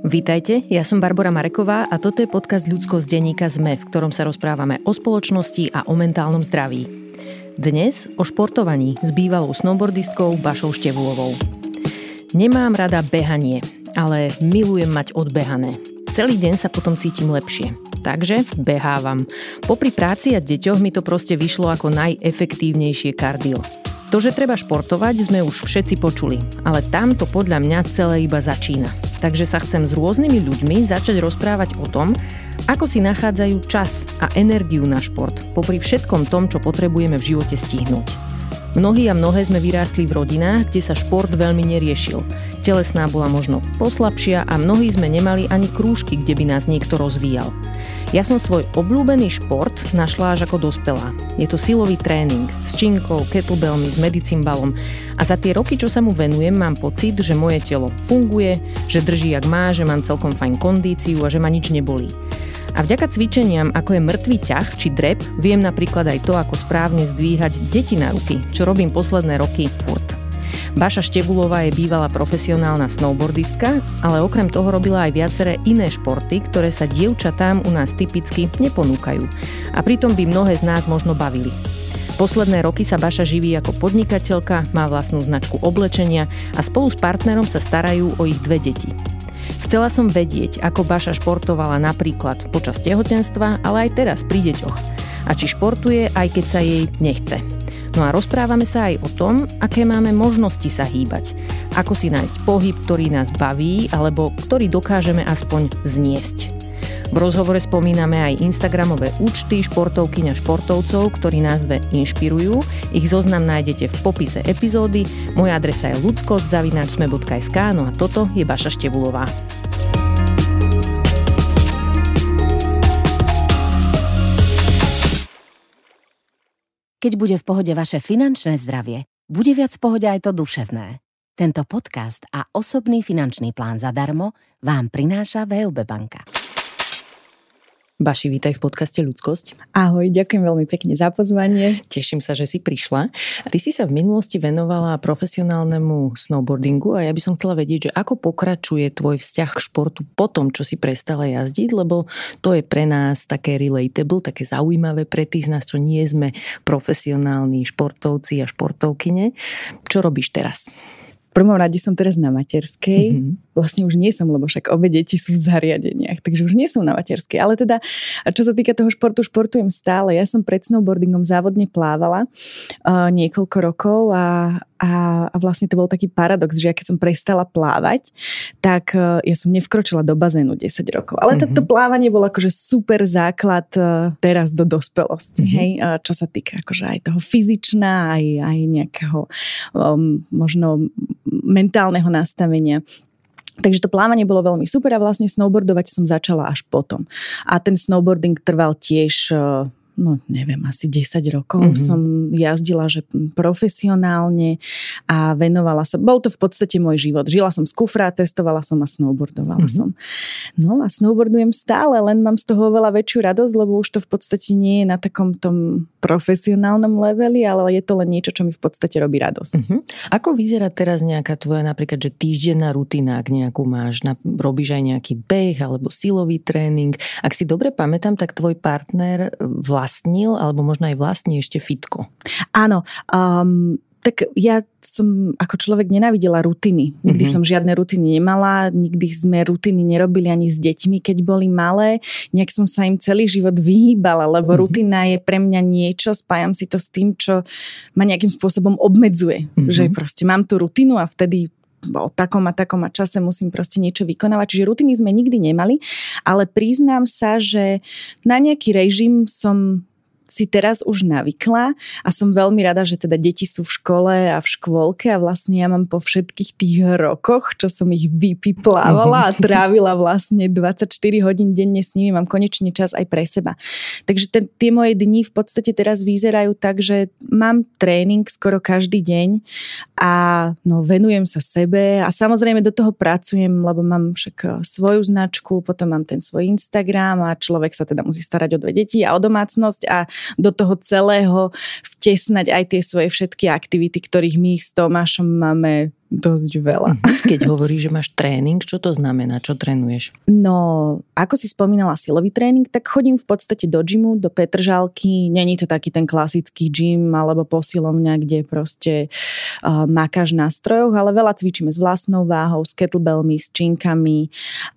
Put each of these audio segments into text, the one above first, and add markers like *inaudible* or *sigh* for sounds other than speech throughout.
Vítajte, ja som Barbara Mareková a toto je podcast Ľudsko z denníka ZME, v ktorom sa rozprávame o spoločnosti a o mentálnom zdraví. Dnes o športovaní s bývalou snowboardistkou Bašou Števulovou. Nemám rada behanie, ale milujem mať odbehané. Celý deň sa potom cítim lepšie. Takže behávam. Popri práci a deťoch mi to proste vyšlo ako najefektívnejšie kardio. To, že treba športovať, sme už všetci počuli, ale tam to podľa mňa celé iba začína. Takže sa chcem s rôznymi ľuďmi začať rozprávať o tom, ako si nachádzajú čas a energiu na šport, popri všetkom tom, čo potrebujeme v živote stihnúť. Mnohí a mnohé sme vyrástli v rodinách, kde sa šport veľmi neriešil. Telesná bola možno poslabšia a mnohí sme nemali ani krúžky, kde by nás niekto rozvíjal. Ja som svoj obľúbený šport našla až ako dospelá. Je to silový tréning s činkou, kettlebellmi, s medicimbalom a za tie roky, čo sa mu venujem, mám pocit, že moje telo funguje, že drží jak má, že mám celkom fajn kondíciu a že ma nič nebolí. A vďaka cvičeniam, ako je mŕtvý ťah či drep, viem napríklad aj to, ako správne zdvíhať deti na ruky, čo robím posledné roky furt. Baša Štebulová je bývalá profesionálna snowboardistka, ale okrem toho robila aj viaceré iné športy, ktoré sa dievčatám u nás typicky neponúkajú. A pritom by mnohé z nás možno bavili. Posledné roky sa Baša živí ako podnikateľka, má vlastnú značku oblečenia a spolu s partnerom sa starajú o ich dve deti. Chcela som vedieť, ako Baša športovala napríklad počas tehotenstva, ale aj teraz pri deťoch. A či športuje, aj keď sa jej nechce. No a rozprávame sa aj o tom, aké máme možnosti sa hýbať. Ako si nájsť pohyb, ktorý nás baví, alebo ktorý dokážeme aspoň zniesť. V rozhovore spomíname aj Instagramové účty športovkyň a športovcov, ktorí nás dve inšpirujú. Ich zoznam nájdete v popise epizódy. Moja adresa je ludskosť.sme.sk no a toto je Baša Števulová. Keď bude v pohode vaše finančné zdravie, bude viac v pohode aj to duševné. Tento podcast a osobný finančný plán zadarmo vám prináša VUB banka. Baši, vítaj v podcaste Ľudskosť. Ahoj, ďakujem veľmi pekne za pozvanie. Teším sa, že si prišla. Ty si sa v minulosti venovala profesionálnemu snowboardingu a ja by som chcela vedieť, že ako pokračuje tvoj vzťah k športu po tom, čo si prestala jazdiť, lebo to je pre nás také relatable, také zaujímavé pre tých z nás, čo nie sme profesionálni športovci a športovkyne. Čo robíš teraz? Prvom rade som teraz na materskej. Mm-hmm. Vlastne už nie som, lebo však obe deti sú v zariadeniach, takže už nie som na materskej. Ale teda, čo sa týka toho športu, športujem stále. Ja som pred snowboardingom závodne plávala uh, niekoľko rokov a, a, a vlastne to bol taký paradox, že ja keď som prestala plávať, tak uh, ja som nevkročila do bazénu 10 rokov. Ale mm-hmm. to plávanie bolo akože super základ uh, teraz do dospelosti. Mm-hmm. Hej? Uh, čo sa týka akože aj toho fyzičná, aj, aj nejakého um, možno mentálneho nastavenia. Takže to plávanie bolo veľmi super a vlastne snowboardovať som začala až potom. A ten snowboarding trval tiež no neviem, asi 10 rokov mm-hmm. som jazdila, že profesionálne a venovala sa, bol to v podstate môj život. Žila som z kufra, testovala som a snowboardovala mm-hmm. som. No a snowboardujem stále, len mám z toho oveľa väčšiu radosť, lebo už to v podstate nie je na takom tom profesionálnom leveli, ale je to len niečo, čo mi v podstate robí radosť. Mm-hmm. Ako vyzerá teraz nejaká tvoja napríklad, že týždenná rutina, ak nejakú máš, na, robíš aj nejaký beh alebo silový tréning. Ak si dobre pamätám, tak tvoj partner vlastne vlastnil, alebo možno aj vlastní ešte fitko. Áno, um, tak ja som ako človek nenávidela rutiny. Nikdy mm-hmm. som žiadne rutiny nemala, nikdy sme rutiny nerobili ani s deťmi, keď boli malé. Nejak som sa im celý život vyhýbala, lebo mm-hmm. rutina je pre mňa niečo, spájam si to s tým, čo ma nejakým spôsobom obmedzuje. Mm-hmm. Že proste mám tú rutinu a vtedy o takom a takom a čase musím proste niečo vykonávať. Čiže rutiny sme nikdy nemali, ale priznám sa, že na nejaký režim som si teraz už navykla a som veľmi rada, že teda deti sú v škole a v škôlke a vlastne ja mám po všetkých tých rokoch, čo som ich vypiplávala a trávila vlastne 24 hodín denne s nimi, mám konečne čas aj pre seba. Takže ten, tie moje dni v podstate teraz vyzerajú tak, že mám tréning skoro každý deň a no, venujem sa sebe a samozrejme do toho pracujem, lebo mám však e, svoju značku, potom mám ten svoj Instagram a človek sa teda musí starať o dve deti a o domácnosť a do toho celého vtesnať aj tie svoje všetky aktivity, ktorých my s Tomášom máme dosť veľa. Mhm. Keď hovoríš, že máš tréning, čo to znamená? Čo trénuješ? No, ako si spomínala silový tréning, tak chodím v podstate do gymu, do Petržalky. Není to taký ten klasický gym alebo posilovňa, kde proste uh, makáš na strojoch, ale veľa cvičíme s vlastnou váhou, s kettlebellmi, s činkami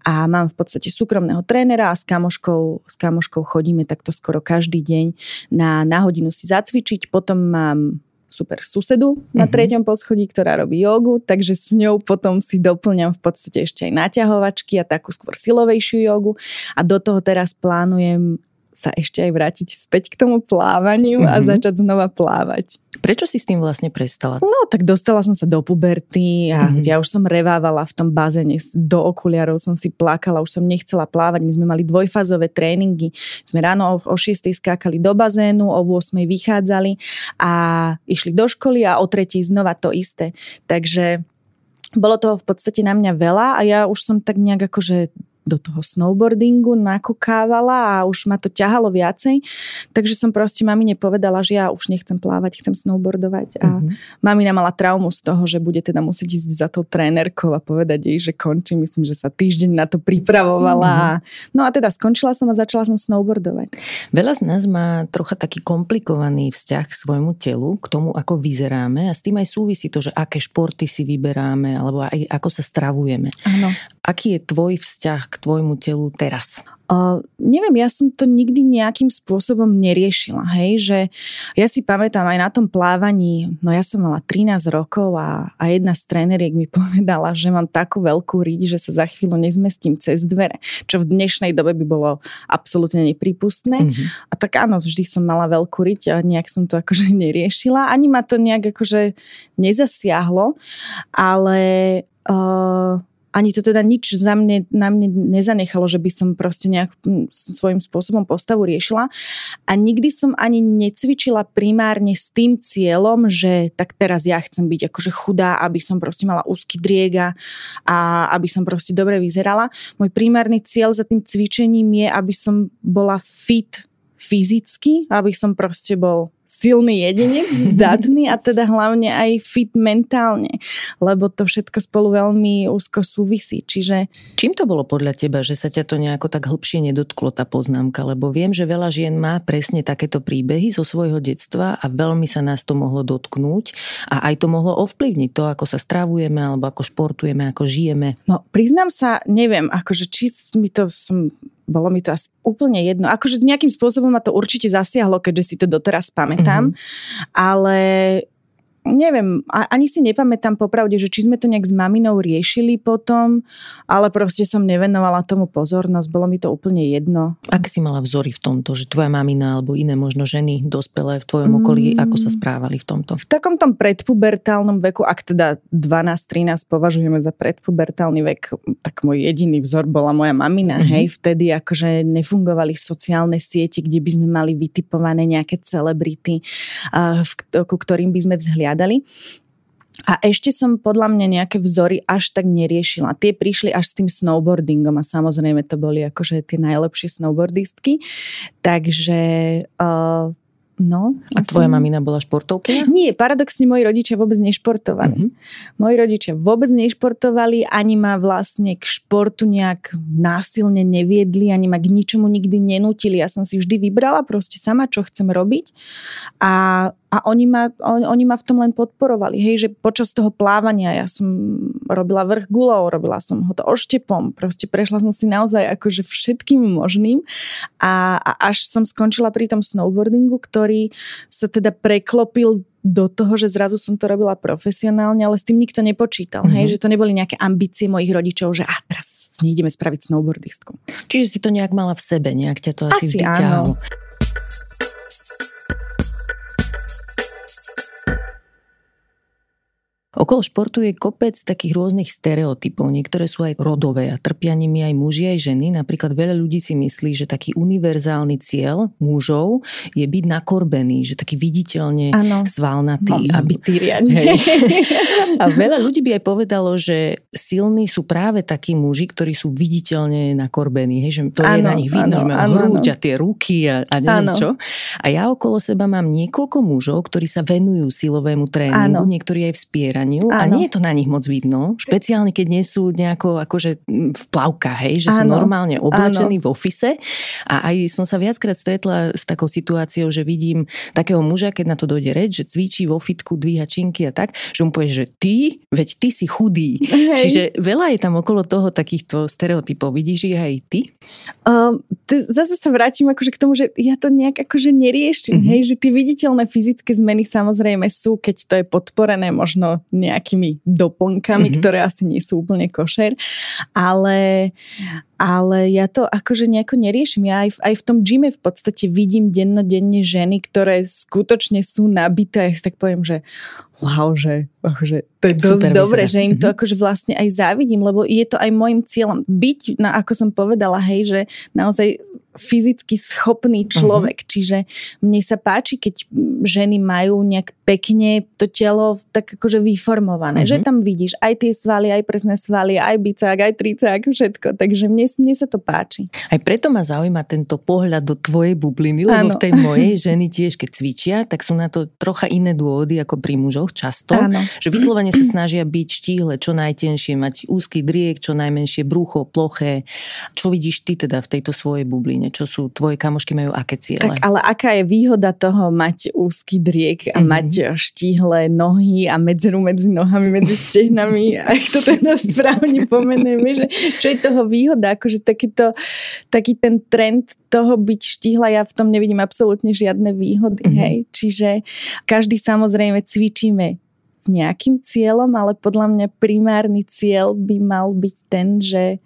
a mám v podstate súkromného trénera a s kamoškou, s kamoškou chodíme takto skoro každý deň na, na hodinu si zacvičiť. Potom mám super susedu na mhm. treťom poschodí, ktorá robí jogu, takže s ňou potom si doplňam v podstate ešte aj naťahovačky a takú skôr silovejšiu jogu a do toho teraz plánujem sa ešte aj vrátiť späť k tomu plávaniu mm-hmm. a mhm. začať znova plávať. Prečo si s tým vlastne prestala? No, tak dostala som sa do puberty a mm-hmm. ja už som revávala v tom bazéne do okuliarov, som si plakala, už som nechcela plávať. My sme mali dvojfázové tréningy. Sme ráno o 6 skákali do bazénu, o 8 vychádzali a išli do školy a o 3 znova to isté. Takže bolo toho v podstate na mňa veľa a ja už som tak nejak akože do toho snowboardingu nakokávala a už ma to ťahalo viacej. Takže som proste mamine povedala, že ja už nechcem plávať, chcem snowboardovať. A mm-hmm. mamina mala traumu z toho, že bude teda musieť ísť za tou trénerkou a povedať jej, že končí. Myslím, že sa týždeň na to pripravovala. Mm-hmm. No a teda skončila som a začala som snowboardovať. Veľa z nás má trocha taký komplikovaný vzťah k svojmu telu, k tomu, ako vyzeráme a s tým aj súvisí to, že aké športy si vyberáme alebo aj ako sa stravujeme. Áno. Aký je tvoj vzťah k tvojmu telu teraz? Uh, neviem, ja som to nikdy nejakým spôsobom neriešila, hej, že ja si pamätám aj na tom plávaní, no ja som mala 13 rokov a, a jedna z tréneriek mi *laughs* povedala, že mám takú veľkú riť, že sa za chvíľu nezmestím cez dvere, čo v dnešnej dobe by bolo absolútne nepripustné. Mm-hmm. A tak áno, vždy som mala veľkú riť a nejak som to akože *laughs* neriešila. Ani ma to nejak akože nezasiahlo, ale uh, ani to teda nič za mne, na mne nezanechalo, že by som proste nejak svojím spôsobom postavu riešila. A nikdy som ani necvičila primárne s tým cieľom, že tak teraz ja chcem byť akože chudá, aby som proste mala úzky driega a aby som proste dobre vyzerala. Môj primárny cieľ za tým cvičením je, aby som bola fit fyzicky, aby som proste bol silný jedinec, *laughs* zdatný a teda hlavne aj fit mentálne, lebo to všetko spolu veľmi úzko súvisí. Čiže... Čím to bolo podľa teba, že sa ťa to nejako tak hlbšie nedotklo tá poznámka? Lebo viem, že veľa žien má presne takéto príbehy zo svojho detstva a veľmi sa nás to mohlo dotknúť a aj to mohlo ovplyvniť to, ako sa stravujeme alebo ako športujeme, ako žijeme. No, priznám sa, neviem, akože či mi to som bolo mi to asi úplne jedno. Akože nejakým spôsobom ma to určite zasiahlo, keďže si to doteraz pamätám, mm-hmm. ale neviem, ani si nepamätám popravde, že či sme to nejak s maminou riešili potom, ale proste som nevenovala tomu pozornosť, bolo mi to úplne jedno. Aké si mala vzory v tomto, že tvoja mamina alebo iné možno ženy dospelé v tvojom okolí, mm. ako sa správali v tomto? V takom tom predpubertálnom veku, ak teda 12-13 považujeme za predpubertálny vek, tak môj jediný vzor bola moja mamina, mm-hmm. hej, vtedy akože nefungovali sociálne siete, kde by sme mali vytipované nejaké celebrity, ku ktorým by sme vzhliadali hľadali. A ešte som podľa mňa nejaké vzory až tak neriešila. Tie prišli až s tým snowboardingom a samozrejme to boli akože tie najlepšie snowboardistky. Takže uh, No, a tvoja mamina bola športovka? Nie, paradoxne moji rodičia vôbec nešportovali. Uh-huh. Moji rodičia vôbec nešportovali, ani ma vlastne k športu nejak násilne neviedli, ani ma k ničomu nikdy nenútili. Ja som si vždy vybrala proste sama, čo chcem robiť. A a oni ma, on, oni ma v tom len podporovali. Hej, že počas toho plávania ja som robila vrch gulou, robila som ho to oštepom, proste prešla som si naozaj akože všetkým možným a, a až som skončila pri tom snowboardingu, ktorý sa teda preklopil do toho, že zrazu som to robila profesionálne, ale s tým nikto nepočítal. Mm-hmm. Hej, mhm. že to neboli nejaké ambície mojich rodičov, že a teraz ideme spraviť snowboardistku. Čiže si to nejak mala v sebe, nejak ťa to asi, asi vždy ťahalo. Okolo športu je kopec takých rôznych stereotypov. Niektoré sú aj rodové a trpia nimi aj muži, aj ženy. Napríklad veľa ľudí si myslí, že taký univerzálny cieľ mužov je byť nakorbený, že taký viditeľne ano. svalnatý. a byť *laughs* A veľa ľudí by aj povedalo, že silní sú práve takí muži, ktorí sú viditeľne nakorbení. Hej, že to ano, je na nich vidno, ano, že majú hrúď a tie ruky a, a neviem ano. čo. A ja okolo seba mám niekoľko mužov, ktorí sa venujú silovému tréningu, ano. niektorí aj vspierajú zbieraniu Áno. a nie je to na nich moc vidno, špeciálne keď nie sú nejako akože v plavkách, hej, že Áno. sú normálne oblečení Áno. v ofise a aj som sa viackrát stretla s takou situáciou, že vidím takého muža, keď na to dojde reč, že cvičí vo fitku, dvíha činky a tak, že mu povie, že ty, veď ty si chudý. Hej. Čiže veľa je tam okolo toho takýchto stereotypov. Vidíš ich aj ty? Um, t- zase sa vrátim akože k tomu, že ja to nejak akože neriešim, mm-hmm. hej, že tie viditeľné fyzické zmeny samozrejme sú, keď to je podporené možno nejakými doplnkami, mm-hmm. ktoré asi nie sú úplne košer, ale, ale ja to akože nejako neriešim. Ja aj v, aj v tom gyme v podstate vidím dennodenne ženy, ktoré skutočne sú nabité. Ja si tak poviem, že wow, že akože, to je dosť Super dobre, že im to mm-hmm. akože vlastne aj závidím, lebo je to aj môjim cieľom. Byť, na, ako som povedala, hej, že naozaj fyzicky schopný mhm. človek. Uh-huh. Čiže mne sa páči, keď ženy majú nejak pekne to telo tak akože vyformované. Uh-huh. Že tam vidíš aj tie svaly, aj presné svaly, aj bicák, aj tricák, všetko. Takže mne, mne sa to páči. Aj preto ma zaujíma tento pohľad do tvojej bubliny, lebo ano. v tej mojej ženy tiež, keď cvičia, tak sú na to trocha iné dôvody ako pri mužoch často. Ano. Že vyslovene sa snažia byť štíhle, čo najtenšie, mať úzky driek, čo najmenšie brucho, ploché. Čo vidíš ty teda v tejto svojej bubline? Čo sú tvoje kamošky majú aké ciele? Tak ale aká je výhoda toho mať úzky driek a mm-hmm. mať štíhle nohy a medzeru medzi nohami, medzi stehnami, *laughs* ak to teda správne pomenujeme, že čo je toho výhoda? Akože takýto, taký ten trend toho byť štíhla, ja v tom nevidím absolútne žiadne výhody. Mm-hmm. Hej? Čiže každý samozrejme cvičíme s nejakým cieľom, ale podľa mňa primárny cieľ by mal byť ten, že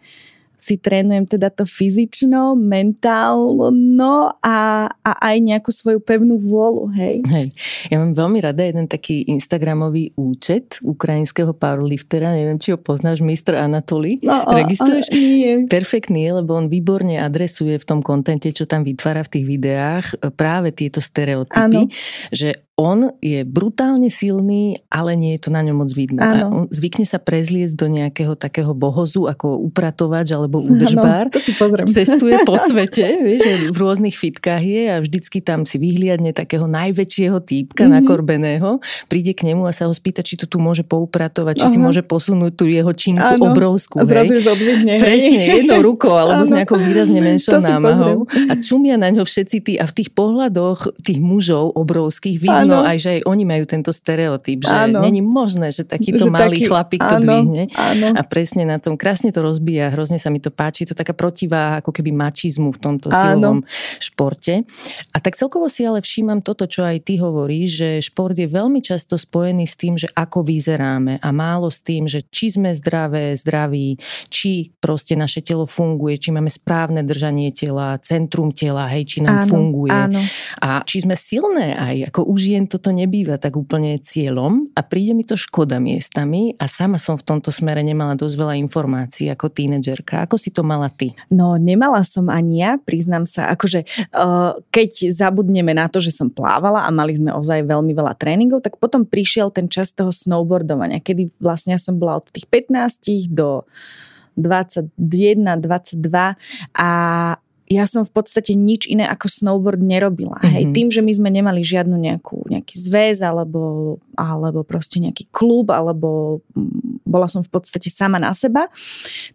si trénujem teda to fyzično, mentálno a, a aj nejakú svoju pevnú vôľu, hej. Hej. Ja mám veľmi rada jeden taký Instagramový účet ukrajinského powerliftera, neviem, či ho poznáš, Mr. Anatoly. No, Registruješ? Nie. Perfektný je, lebo on výborne adresuje v tom kontente, čo tam vytvára v tých videách, práve tieto stereotypy, ano. že on je brutálne silný, ale nie je to na ňom moc vidno. A on zvykne sa prezliecť do nejakého takého bohozu ako upratovač alebo údržbár. Ano, to si pozriem. Cestuje po *laughs* svete, vieš, v rôznych fitkách je a vždycky tam si vyhliadne takého najväčšieho týpka mm-hmm. nakorbeného, príde k nemu a sa ho spýta, či to tu môže poupratovať, či Aha. si môže posunúť tú jeho činku ano. obrovskú. A zrazu zodvihne. Presne, jednou rukou alebo ano. s nejakou výrazne menšou námahou. A čumia na ňo všetci tí a v tých pohľadoch tých mužov obrovských vidno áno, aj, že aj oni majú tento stereotyp, že áno. není možné, že takýto že malý taký, chlapík to áno, dvihne. Áno. A presne na tom krásne to rozbíja, hrozne sa mi to páči, to taká protivá ako keby mačizmu v tomto áno. silovom športe. A tak celkovo si ale všímam toto, čo aj ty hovoríš, že šport je veľmi často spojený s tým, že ako vyzeráme a málo s tým, že či sme zdravé, zdraví, či proste naše telo funguje, či máme správne držanie tela, centrum tela, hej, či nám áno, funguje. Áno. A či sme silné aj, ako užije žien toto nebýva tak úplne cieľom a príde mi to škoda miestami a sama som v tomto smere nemala dosť veľa informácií ako tínedžerka. Ako si to mala ty? No nemala som ani ja, priznám sa. Akože uh, keď zabudneme na to, že som plávala a mali sme ozaj veľmi veľa tréningov, tak potom prišiel ten čas toho snowboardovania, kedy vlastne ja som bola od tých 15 do 21, 22 a ja som v podstate nič iné ako snowboard nerobila. Mm-hmm. Hej, mhm. tým, že my sme nemali žiadnu nejakú, nejaký zväz alebo, alebo proste nejaký klub, alebo mm, bola som v podstate sama na seba,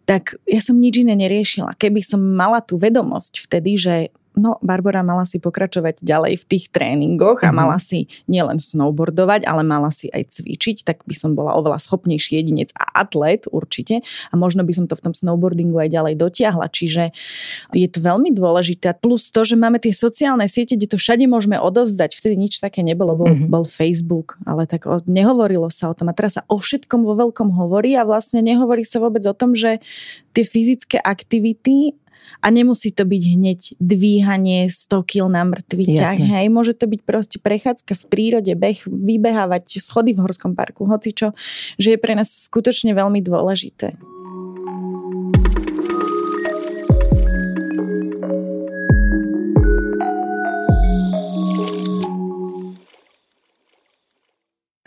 tak ja som nič iné neriešila. Keby som mala tú vedomosť vtedy, že no Barbara mala si pokračovať ďalej v tých tréningoch a mhm. mala si nielen snowboardovať, ale mala si aj cvičiť, tak by som bola oveľa schopnejší jedinec a atlet určite a možno by som to v tom snowboardingu aj ďalej dotiahla. Čiže je to veľmi dôležité. Plus to, že máme tie sociálne siete, kde to všade môžeme odovzdať. Vtedy nič také nebolo, bol, mm-hmm. bol Facebook, ale tak o, nehovorilo sa o tom. A teraz sa o všetkom vo veľkom hovorí a vlastne nehovorí sa vôbec o tom, že tie fyzické aktivity a nemusí to byť hneď dvíhanie 100 kg na mŕtvy ťah. Hej, môže to byť proste prechádzka v prírode, beh, vybehávať schody v horskom parku, hocičo, že je pre nás skutočne veľmi dôležité.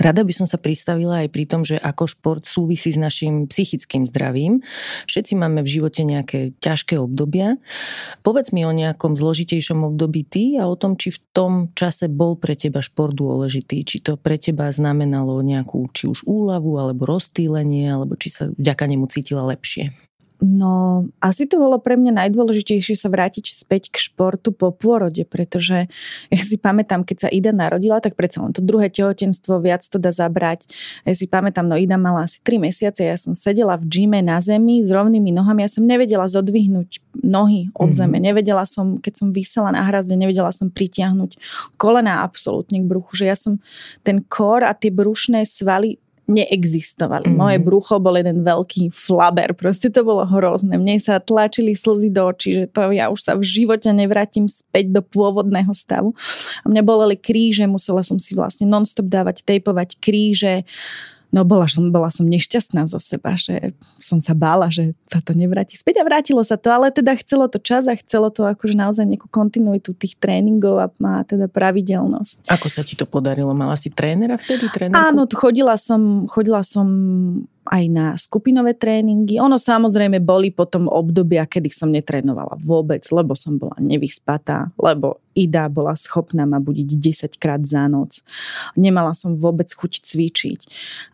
Rada by som sa pristavila aj pri tom, že ako šport súvisí s našim psychickým zdravím. Všetci máme v živote nejaké ťažké obdobia. Povedz mi o nejakom zložitejšom období ty a o tom, či v tom čase bol pre teba šport dôležitý. Či to pre teba znamenalo nejakú či už úľavu, alebo rozstýlenie, alebo či sa vďaka nemu cítila lepšie. No, asi to bolo pre mňa najdôležitejšie sa vrátiť späť k športu po pôrode, pretože ja si pamätám, keď sa Ida narodila, tak predsa len to druhé tehotenstvo viac to dá zabrať. Ja si pamätám, no Ida mala asi 3 mesiace, ja som sedela v džime na zemi s rovnými nohami, ja som nevedela zodvihnúť nohy od mm-hmm. zeme, nevedela som, keď som vysela na hrazde, nevedela som pritiahnuť kolena absolútne k bruchu, že ja som ten kor a tie brušné svaly neexistovali. Mm-hmm. Moje brucho bol jeden veľký flaber, proste to bolo hrozné. Mne sa tlačili slzy do očí, že to ja už sa v živote nevrátim späť do pôvodného stavu. A mňa boleli kríže, musela som si vlastne non-stop dávať, tejpovať kríže, No bola som, bola som nešťastná zo seba, že som sa bála, že sa to nevráti späť a vrátilo sa to, ale teda chcelo to čas a chcelo to akože naozaj nejakú kontinuitu tých tréningov a má teda pravidelnosť. Ako sa ti to podarilo? Mala si trénera vtedy? Trénerku? Áno, chodila som, chodila som aj na skupinové tréningy. Ono samozrejme boli potom obdobia, kedy som netrénovala vôbec, lebo som bola nevyspatá, lebo Ida bola schopná ma budiť 10 krát za noc. Nemala som vôbec chuť cvičiť.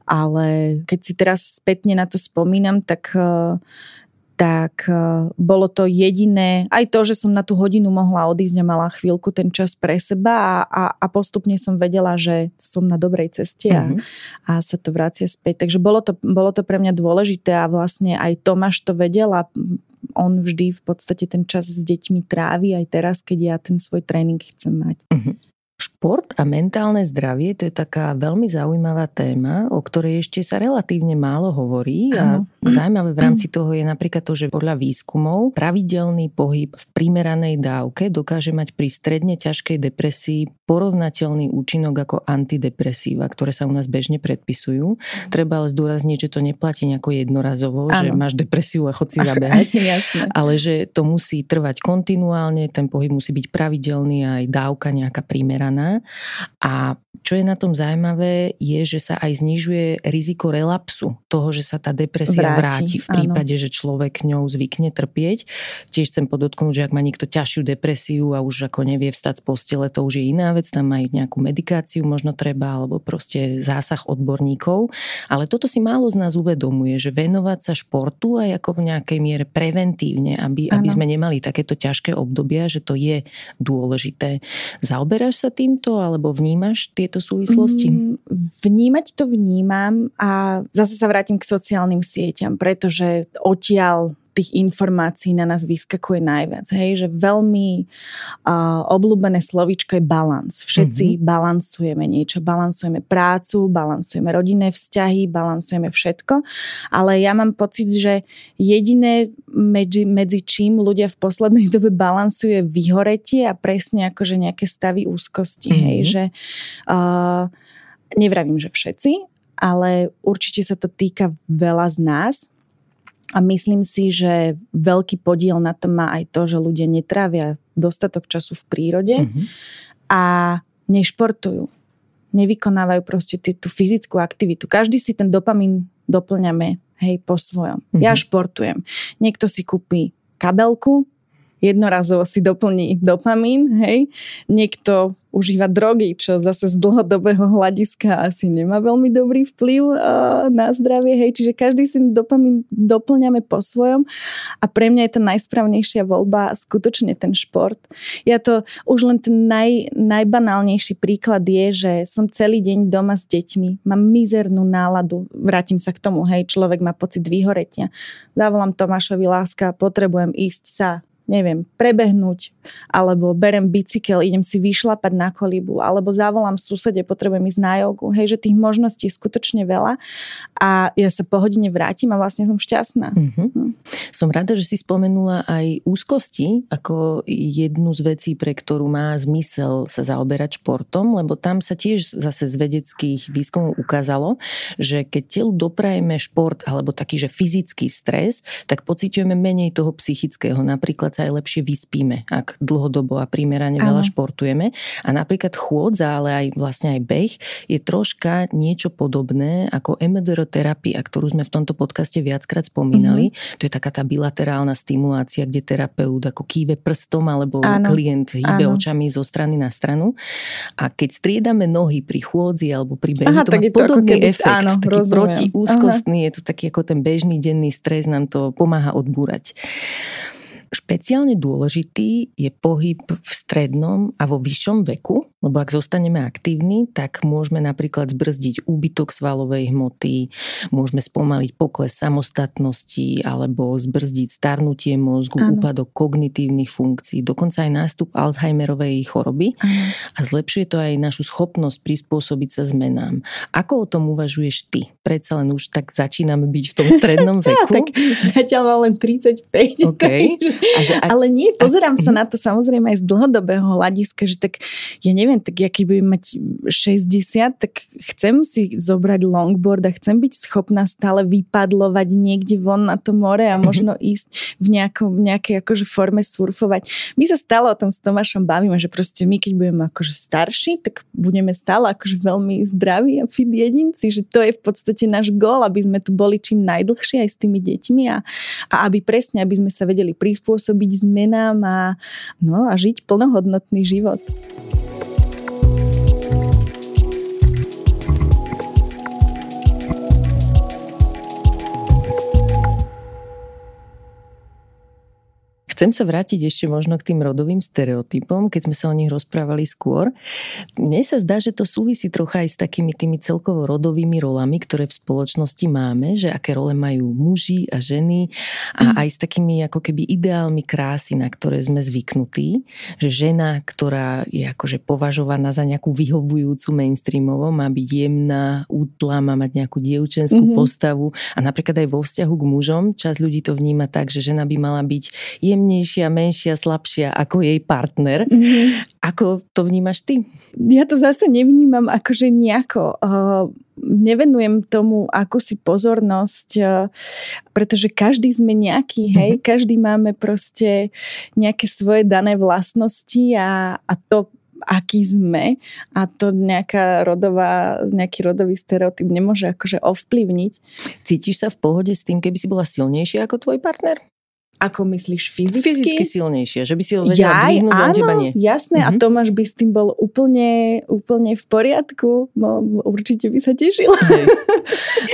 Ale keď si teraz spätne na to spomínam, tak uh, tak e, bolo to jediné, aj to, že som na tú hodinu mohla odísť a mala chvíľku ten čas pre seba a, a, a postupne som vedela, že som na dobrej ceste a, mm-hmm. a sa to vracia späť. Takže bolo to, bolo to pre mňa dôležité a vlastne aj Tomáš to vedel a on vždy v podstate ten čas s deťmi trávi aj teraz, keď ja ten svoj tréning chcem mať. Mm-hmm. Šport a mentálne zdravie to je taká veľmi zaujímavá téma, o ktorej ešte sa relatívne málo hovorí. A zaujímavé v rámci toho je napríklad to, že podľa výskumov pravidelný pohyb v primeranej dávke dokáže mať pri stredne ťažkej depresii porovnateľný účinok ako antidepresíva, ktoré sa u nás bežne predpisujú. Treba ale zdôrazniť, že to neplatí nejako jednorazovo, ano. že máš depresiu a chod si *laughs* zabehať, *laughs* ale že to musí trvať kontinuálne, ten pohyb musí byť pravidelný a aj dávka nejaká primeraná strana. A čo je na tom zaujímavé, je, že sa aj znižuje riziko relapsu, toho, že sa tá depresia vráti, vráti v prípade, áno. že človek ňou zvykne trpieť. Tiež chcem podotknúť, že ak má niekto ťažšiu depresiu a už ako nevie vstať z postele, to už je iná vec, tam aj nejakú medikáciu možno treba, alebo proste zásah odborníkov. Ale toto si málo z nás uvedomuje, že venovať sa športu aj ako v nejakej miere preventívne, aby, aby sme nemali takéto ťažké obdobia, že to je dôležité. Zaoberáš sa týmto, alebo vnímaš tieto súvislosti? Mm, vnímať to vnímam a zase sa vrátim k sociálnym sieťam, pretože odtiaľ tých informácií na nás vyskakuje najviac. Hej, že veľmi uh, obľúbené slovíčko je balans. Všetci mm-hmm. balansujeme niečo. Balansujeme prácu, balansujeme rodinné vzťahy, balansujeme všetko. Ale ja mám pocit, že jediné medzi, medzi čím ľudia v poslednej dobe balansuje vyhoretie a presne akože nejaké stavy úzkosti. Mm-hmm. Hej, že uh, nevravím, že všetci, ale určite sa to týka veľa z nás a myslím si, že veľký podiel na to má aj to, že ľudia netrávia dostatok času v prírode mm-hmm. a nešportujú. Nevykonávajú proste tú fyzickú aktivitu. Každý si ten dopamín doplňame hej, po svojom. Mm-hmm. Ja športujem. Niekto si kúpi kabelku, jednorazovo si doplní dopamín, hej. Niekto užíva drogy, čo zase z dlhodobého hľadiska asi nemá veľmi dobrý vplyv uh, na zdravie. Hej. Čiže každý si dopamín doplňame po svojom a pre mňa je tá najsprávnejšia voľba skutočne ten šport. Ja to už len ten naj, najbanálnejší príklad je, že som celý deň doma s deťmi, mám mizernú náladu, vrátim sa k tomu, hej, človek má pocit vyhoretia. Zavolám Tomášovi láska, potrebujem ísť sa neviem, prebehnúť, alebo berem bicykel, idem si vyšlapať na kolibu, alebo zavolám susede, potrebujem ísť na jogu. Hej, že tých možností je skutočne veľa a ja sa po hodine vrátim a vlastne som šťastná. Mm-hmm. Hm. Som rada, že si spomenula aj úzkosti ako jednu z vecí, pre ktorú má zmysel sa zaoberať športom, lebo tam sa tiež zase z vedeckých výskumov ukázalo, že keď telu doprajeme šport alebo taký, že fyzický stres, tak pociťujeme menej toho psychického. Napríklad sa aj lepšie vyspíme, ak tak dlhodobo a primerane veľa športujeme. A napríklad chôdza, ale aj vlastne aj beh je troška niečo podobné ako MDR terapia, ktorú sme v tomto podcaste viackrát spomínali. Mm-hmm. To je taká tá bilaterálna stimulácia, kde terapeut ako kýve prstom alebo áno. klient hýbe áno. očami zo strany na stranu. A keď striedame nohy pri chôdzi alebo pri behu, Aha, to má podobný keby, efekt, áno, taký rozumiem. protiúzkostný, Aha. je to taký ako ten bežný denný stres, nám to pomáha odbúrať. Špeciálne dôležitý je pohyb v strednom a vo vyššom veku, lebo ak zostaneme aktívni, tak môžeme napríklad zbrzdiť úbytok svalovej hmoty, môžeme spomaliť pokles samostatnosti alebo zbrzdiť starnutie mozgu, ano. úpadok kognitívnych funkcií, dokonca aj nástup Alzheimerovej choroby ano. a zlepšuje to aj našu schopnosť prispôsobiť sa zmenám. Ako o tom uvažuješ ty? Predsa len už tak začíname byť v tom strednom *laughs* veku. tak zatiaľ len 35. Okay. A, a, Ale nie, pozerám a, sa na to samozrejme aj z dlhodobého hľadiska, že tak ja neviem, tak ja keď budem mať 60, tak chcem si zobrať longboard a chcem byť schopná stále vypadlovať niekde von na to more a mhm. možno ísť v, nejakom, v nejakej akože forme surfovať. My sa stále o tom s Tomášom bavíme, že proste my keď budeme akože starší, tak budeme stále akože veľmi zdraví a fit jedinci, že to je v podstate náš gól, aby sme tu boli čím najdlhšie aj s tými deťmi a, a aby presne, aby sme sa vedeli prispôsobiť zmenám a, no, a žiť plnohodnotný život. Chcem sa vrátiť ešte možno k tým rodovým stereotypom, keď sme sa o nich rozprávali skôr. Mne sa zdá, že to súvisí trocha aj s takými tými celkovo rodovými rolami, ktoré v spoločnosti máme, že aké role majú muži a ženy a mm. aj s takými ako keby ideálmi krásy, na ktoré sme zvyknutí. Že žena, ktorá je akože považovaná za nejakú vyhovujúcu mainstreamovo, má byť jemná, útla, má mať nejakú dievčenskú mm-hmm. postavu a napríklad aj vo vzťahu k mužom časť ľudí to vníma tak, že žena by mala byť jemná jemnejšia, menšia, slabšia ako jej partner. Mm-hmm. Ako to vnímaš ty? Ja to zase nevnímam akože nejako. Uh, nevenujem tomu ako si pozornosť, uh, pretože každý sme nejaký, hej, mm-hmm. každý máme proste nejaké svoje dané vlastnosti a, a to aký sme a to nejaká rodová, nejaký rodový stereotyp nemôže akože ovplyvniť. Cítiš sa v pohode s tým, keby si bola silnejšia ako tvoj partner? Ako myslíš fyzicky? Fyzicky silnejšie, že by si ho vedela Jaj, dvihnúť, áno, teba nie. jasné. Uh-huh. A mhm. Tomáš by s tým bol úplne, úplne v poriadku. No, určite by sa tešil. Hej.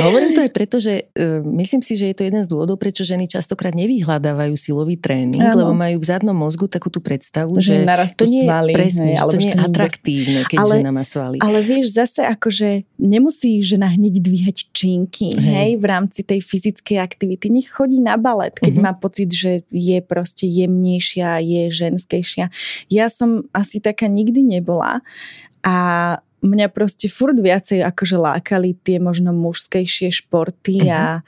Hovorím to aj preto, že uh, myslím si, že je to jeden z dôvodov, prečo ženy častokrát nevyhľadávajú silový tréning, áno. lebo majú v zadnom mozgu takú tú predstavu, že, že to nie je presne, hej, že to nie je atraktívne, keď ale, žena má svaly. Ale vieš, zase akože nemusí žena hneď dvíhať činky hej. hej, v rámci tej fyzickej aktivity. Nech chodí na balet, keď uh-huh. má pocit, že je proste jemnejšia, je ženskejšia. Ja som asi taká nikdy nebola a mňa proste furt viacej akože lákali tie možno mužskejšie športy uh-huh. a, mhm.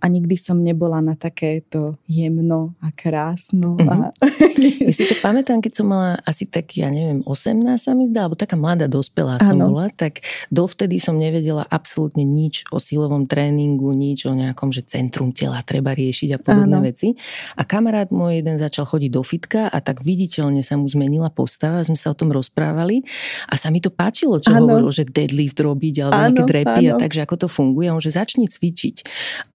a nikdy som nebola na takéto jemno a krásno. Uh-huh. A... *laughs* ja si to pamätám, keď som mala asi tak, ja neviem, 18 sa mi zdá, alebo taká mladá dospelá som ano. bola, tak dovtedy som nevedela absolútne nič o silovom tréningu, nič o nejakom, že centrum tela treba riešiť a podobné ano. veci. A kamarát môj jeden začal chodiť do fitka a tak viditeľne sa mu zmenila postava, sme sa o tom rozprávali a sa mi to páčilo, čo ano. hovoril, že deadlift robiť alebo ano, nejaké drepy ano. a takže ako to funguje. On že začni cvičiť.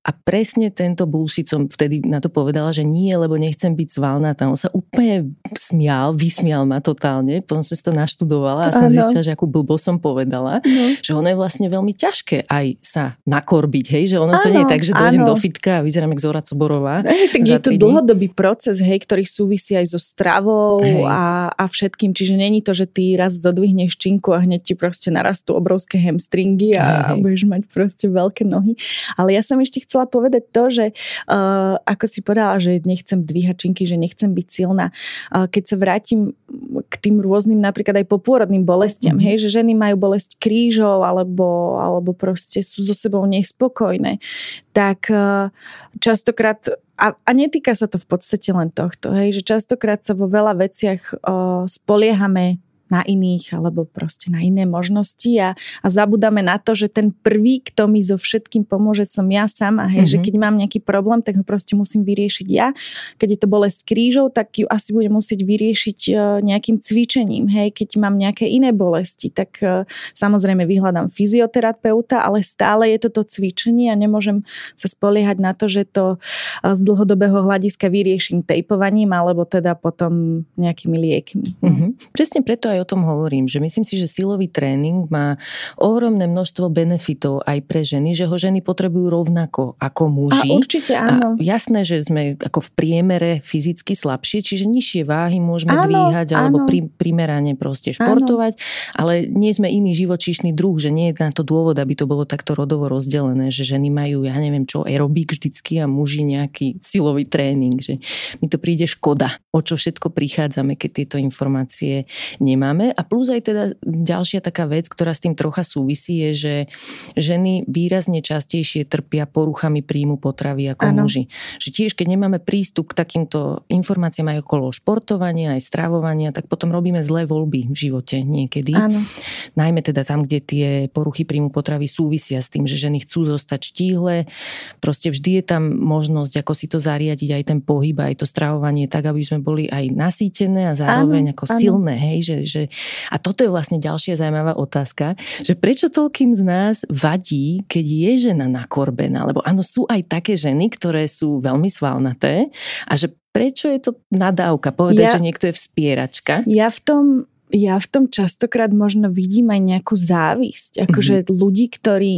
A presne tento bullshit som vtedy na to povedala, že nie, lebo nechcem byť svalná. Tam on sa úplne smial, vysmial ma totálne. Potom som si to naštudovala a som ano. zistila, že akú blbo som povedala. No. Že ono je vlastne veľmi ťažké aj sa nakorbiť, hej? Že ono ano, to nie je tak, že dojdem do fitka a vyzerám jak Zora Coborová. Hej, tak je to dlhodobý proces, hej, ktorý súvisí aj so stravou a, a všetkým. Čiže není to, že ty raz zodvihneš činku a hneď ti proste narastú obrovské hamstringy a Hej. budeš mať proste veľké nohy. Ale ja som ešte chcela povedať to, že uh, ako si povedala, že nechcem dvíhať činky, že nechcem byť silná. Uh, keď sa vrátim k tým rôznym napríklad aj popôrodným bolestiam, mm-hmm. hej, že ženy majú bolesť krížov alebo, alebo proste sú so sebou nespokojné, tak uh, častokrát a, a netýka sa to v podstate len tohto, hej, že častokrát sa vo veľa veciach uh, spoliehame na iných alebo proste na iné možnosti a, a zabudáme na to, že ten prvý, kto mi so všetkým pomôže, som ja sama. Hej, mm-hmm. že keď mám nejaký problém, tak ho proste musím vyriešiť ja. Keď je to bolesť krížov, tak ju asi budem musieť vyriešiť e, nejakým cvičením. Hej, keď mám nejaké iné bolesti, tak e, samozrejme vyhľadám fyzioterapeuta, ale stále je to to cvičenie a nemôžem sa spoliehať na to, že to e, z dlhodobého hľadiska vyrieším tejpovaním alebo teda potom nejakými liekmi. Mm-hmm. Presne preto aj o tom hovorím, že myslím si, že silový tréning má ohromné množstvo benefitov aj pre ženy, že ho ženy potrebujú rovnako ako muži. A určite áno. A jasné, že sme ako v priemere fyzicky slabšie, čiže nižšie váhy môžeme áno, dvíhať alebo pri, primerane proste športovať, áno. ale nie sme iný živočíšny druh, že nie je na to dôvod, aby to bolo takto rodovo rozdelené, že ženy majú, ja neviem čo, aerobik vždycky a muži nejaký silový tréning, že mi to príde škoda, o čo všetko prichádzame, keď tieto informácie nemáme nemáme. A plus aj teda ďalšia taká vec, ktorá s tým trocha súvisí, je, že ženy výrazne častejšie trpia poruchami príjmu potravy ako ano. muži. Že tiež, keď nemáme prístup k takýmto informáciám aj okolo športovania, aj stravovania, tak potom robíme zlé voľby v živote niekedy. Ano. Najmä teda tam, kde tie poruchy príjmu potravy súvisia s tým, že ženy chcú zostať štíhle. Proste vždy je tam možnosť, ako si to zariadiť, aj ten pohyb, aj to stravovanie, tak, aby sme boli aj nasýtené a zároveň ano, ako ano. silné, hej, že, že, a toto je vlastne ďalšia zaujímavá otázka, že prečo toľkým z nás vadí, keď je žena nakorbená, lebo áno, sú aj také ženy, ktoré sú veľmi svalnaté a že prečo je to nadávka povedať, ja, že niekto je vspieračka? Ja v tom ja v tom častokrát možno vidím aj nejakú závisť. Akože mm-hmm. ľudí, ktorí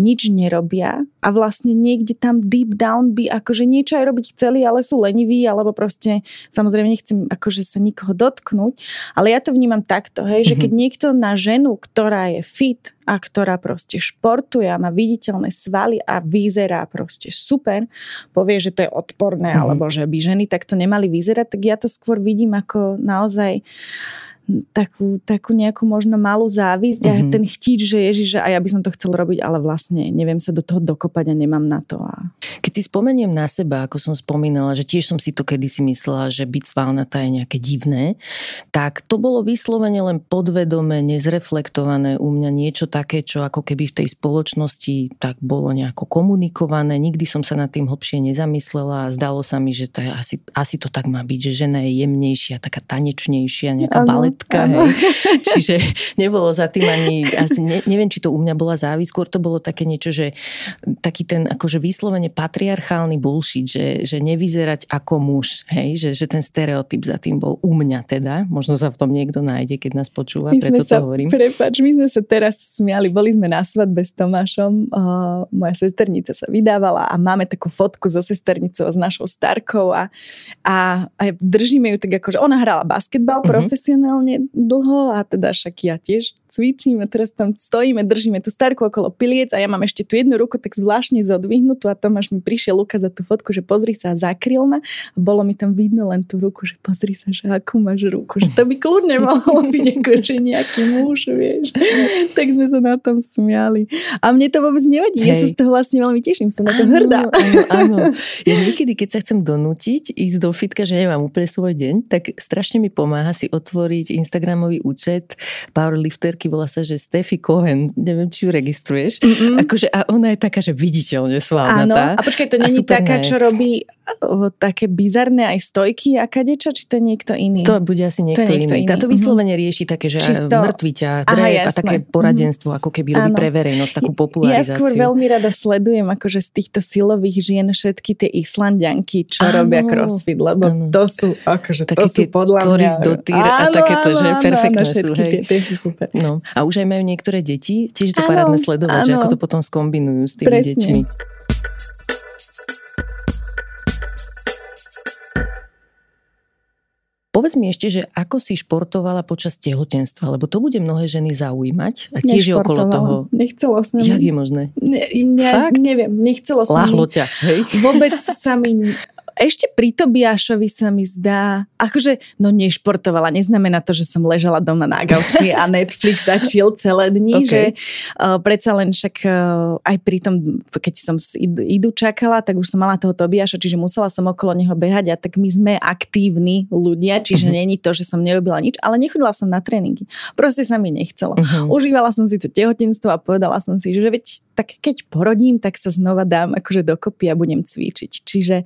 nič nerobia a vlastne niekde tam deep down by akože niečo aj robiť chceli, ale sú leniví, alebo proste samozrejme nechcem akože sa nikoho dotknúť, ale ja to vnímam takto, hej, že mhm. keď niekto na ženu, ktorá je fit a ktorá proste športuje a má viditeľné svaly a vyzerá proste super, povie, že to je odporné, mm-hmm. alebo že by ženy takto nemali vyzerať, tak ja to skôr vidím ako naozaj takú, takú nejakú možno malú závisť mm-hmm. a mhm. ten chtíč, že Ježiš, že aj ja by som to chcel robiť, ale vlastne neviem sa do toho dokopať a nemám na to. A... Keď si spomeniem na seba, ako som spomínala, že tiež som si to kedysi myslela, že byť svalnatá je nejaké divné, tak to bolo vyslovene len podvedome, nezreflektované u mňa niečo také, čo ako keby v tej spoločnosti tak bolo nejako komunikované. Nikdy som sa nad tým hlbšie nezamyslela a zdalo sa mi, že to je asi, asi to tak má byť, že žena je jemnejšia, taká tanečnejšia, nejaká balet matka. Hej. Čiže nebolo za tým ani, asi ne, neviem, či to u mňa bola závisť, skôr to bolo také niečo, že taký ten akože vyslovene patriarchálny bullshit, že, že nevyzerať ako muž, hej, že, že ten stereotyp za tým bol u mňa teda. Možno sa v tom niekto nájde, keď nás počúva, my preto to sa, hovorím. Prepač, my sme sa teraz smiali, boli sme na svadbe s Tomášom, uh, moja sesternica sa vydávala a máme takú fotku so sesternicou a s našou starkou a, a, a držíme ju tak ako, že ona hrala basketbal uh-huh. profesionálne strašne dlho a teda však ja tiež cvičím a teraz tam stojíme, držíme tú starku okolo piliec a ja mám ešte tú jednu ruku tak zvláštne zodvihnutú a Tomáš mi prišiel ukázať tú fotku, že pozri sa a zakryl ma a bolo mi tam vidno len tú ruku, že pozri sa, že akú máš ruku, že to by kľudne mohlo *laughs* byť ako, že nejaký muž, vieš. *laughs* tak sme sa na tom smiali. A mne to vôbec nevadí, Hej. ja sa z toho vlastne veľmi teším, som na to hrdá. Áno, áno. Ja niekedy, keď sa chcem donútiť ísť do fitka, že nemám úplne svoj deň, tak strašne mi pomáha si otvoriť Instagramový účet powerlifterky, volá sa, že Steffi Cohen, neviem, či ju registruješ. Mm-mm. Akože, a ona je taká, že viditeľne svalnatá. Áno, a počkaj, to není taká, čo robí o, také bizarné aj stojky a kadeča, či to je niekto iný? To bude asi niekto, to niekto iný. iný. Táto mhm. vyslovene rieši také, že Čisto... mŕtvi ťa, a také poradenstvo, mm-hmm. ako keby robí pre verejnosť, takú popularizáciu. Ja skôr veľmi rada sledujem akože z týchto silových žien všetky tie Islandianky, čo áno, robia crossfit, lebo áno. to sú akože také to sú podľa mňa... a takéto, že perfektné áno, sú. Hej. Tie, tie sú super. No. A už aj majú niektoré deti, tiež to parádne sledovať, áno. že ako to potom skombinujú s tými Presne. deťmi. Povedz mi ešte, že ako si športovala počas tehotenstva, lebo to bude mnohé ženy zaujímať a tiež je okolo toho. Nechcelo sa Jak je možné? Ne, ne, Fakt? Neviem, nechcelo sa Láhlo ťa, hej? Vôbec sa mi ešte pri Tobiašovi sa mi zdá, akože, no nešportovala, neznamená to, že som ležala doma na gauči a Netflix začil celé dni, okay. že uh, predsa len však uh, aj pri tom, keď som idu čakala, tak už som mala toho Tobiaša, čiže musela som okolo neho behať a tak my sme aktívni ľudia, čiže uh-huh. není to, že som nerobila nič, ale nechodila som na tréningy. Proste sa mi nechcelo. Uh-huh. Užívala som si to tehotenstvo a povedala som si, že veď tak keď porodím, tak sa znova dám akože dokopy a budem cvičiť. Čiže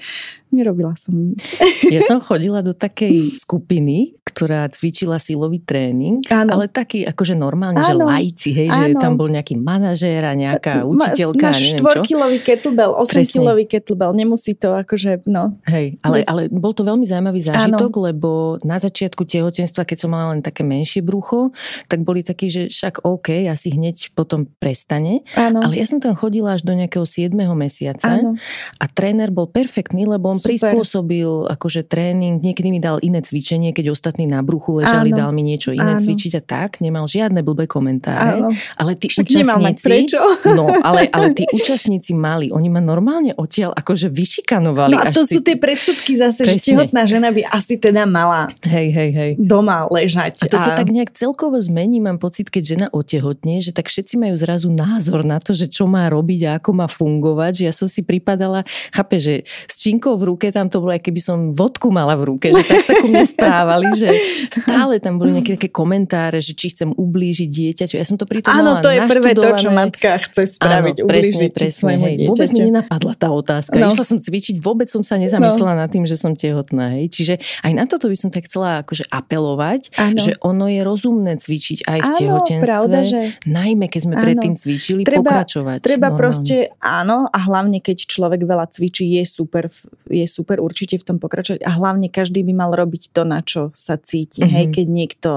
nerobila som nič. *laughs* Ja som chodila do takej skupiny, ktorá cvičila silový tréning, ano. ale taký akože normálne, ano. že lajci, hej, ano. že tam bol nejaký manažér a nejaká učiteľka, Máš neviem 4 kilový kettlebell, 8 kilový kettlebell, nemusí to akože, no. Hej, ale, ale bol to veľmi zaujímavý zážitok, ano. lebo na začiatku tehotenstva, keď som mala len také menšie brucho, tak boli takí, že však OK, asi hneď potom prestane. Ano. Ale ja som tam chodila až do nejakého 7. mesiaca ano. a tréner bol perfektný, lebo on Super. prispôsobil akože tréning, niekedy mi dal iné cvičenie, keď ostatní na bruchu ležali, ano. dal mi niečo iné ano. cvičiť a tak, nemal žiadne blbé komentáre. Ano. Ale tí Však účastníci... prečo. No, ale, ale tí účastníci mali, oni ma normálne odtiaľ akože vyšikanovali. No a to sú si... tie predsudky zase, Presne. že tehotná žena by asi teda mala hej, hej, hej. doma ležať. A to a... sa tak nejak celkovo zmení, mám pocit, keď žena otehotne, že tak všetci majú zrazu názor na to, že čo má robiť a ako má fungovať, že ja som si pripadala, chápe, že s činkou v ruke tam to bolo, keby som vodku mala v ruke, že tak sa ku mne správali, že stále tam boli nejaké také komentáre, že či chcem ublížiť dieťaťu. Ja som to pritom Áno, to je prvé to, čo matka chce spraviť, Áno, ublížiť presne, presne, hej. Dieťaťu. Vôbec mi nenapadla tá otázka. No. Išla som cvičiť, vôbec som sa nezamyslela no. nad tým, že som tehotná. Hej. Čiže aj na toto by som tak chcela akože apelovať, Áno. že ono je rozumné cvičiť aj v Áno, tehotenstve. Pravda, že... Najmä keď sme Áno. predtým cvičili, treba, pokračovať. Treba normálne. proste, áno, a hlavne keď človek veľa cvičí, je super, je super určite v tom pokračovať. A hlavne každý by mal robiť to, na čo sa cíti. Mm-hmm. Hej, keď niekto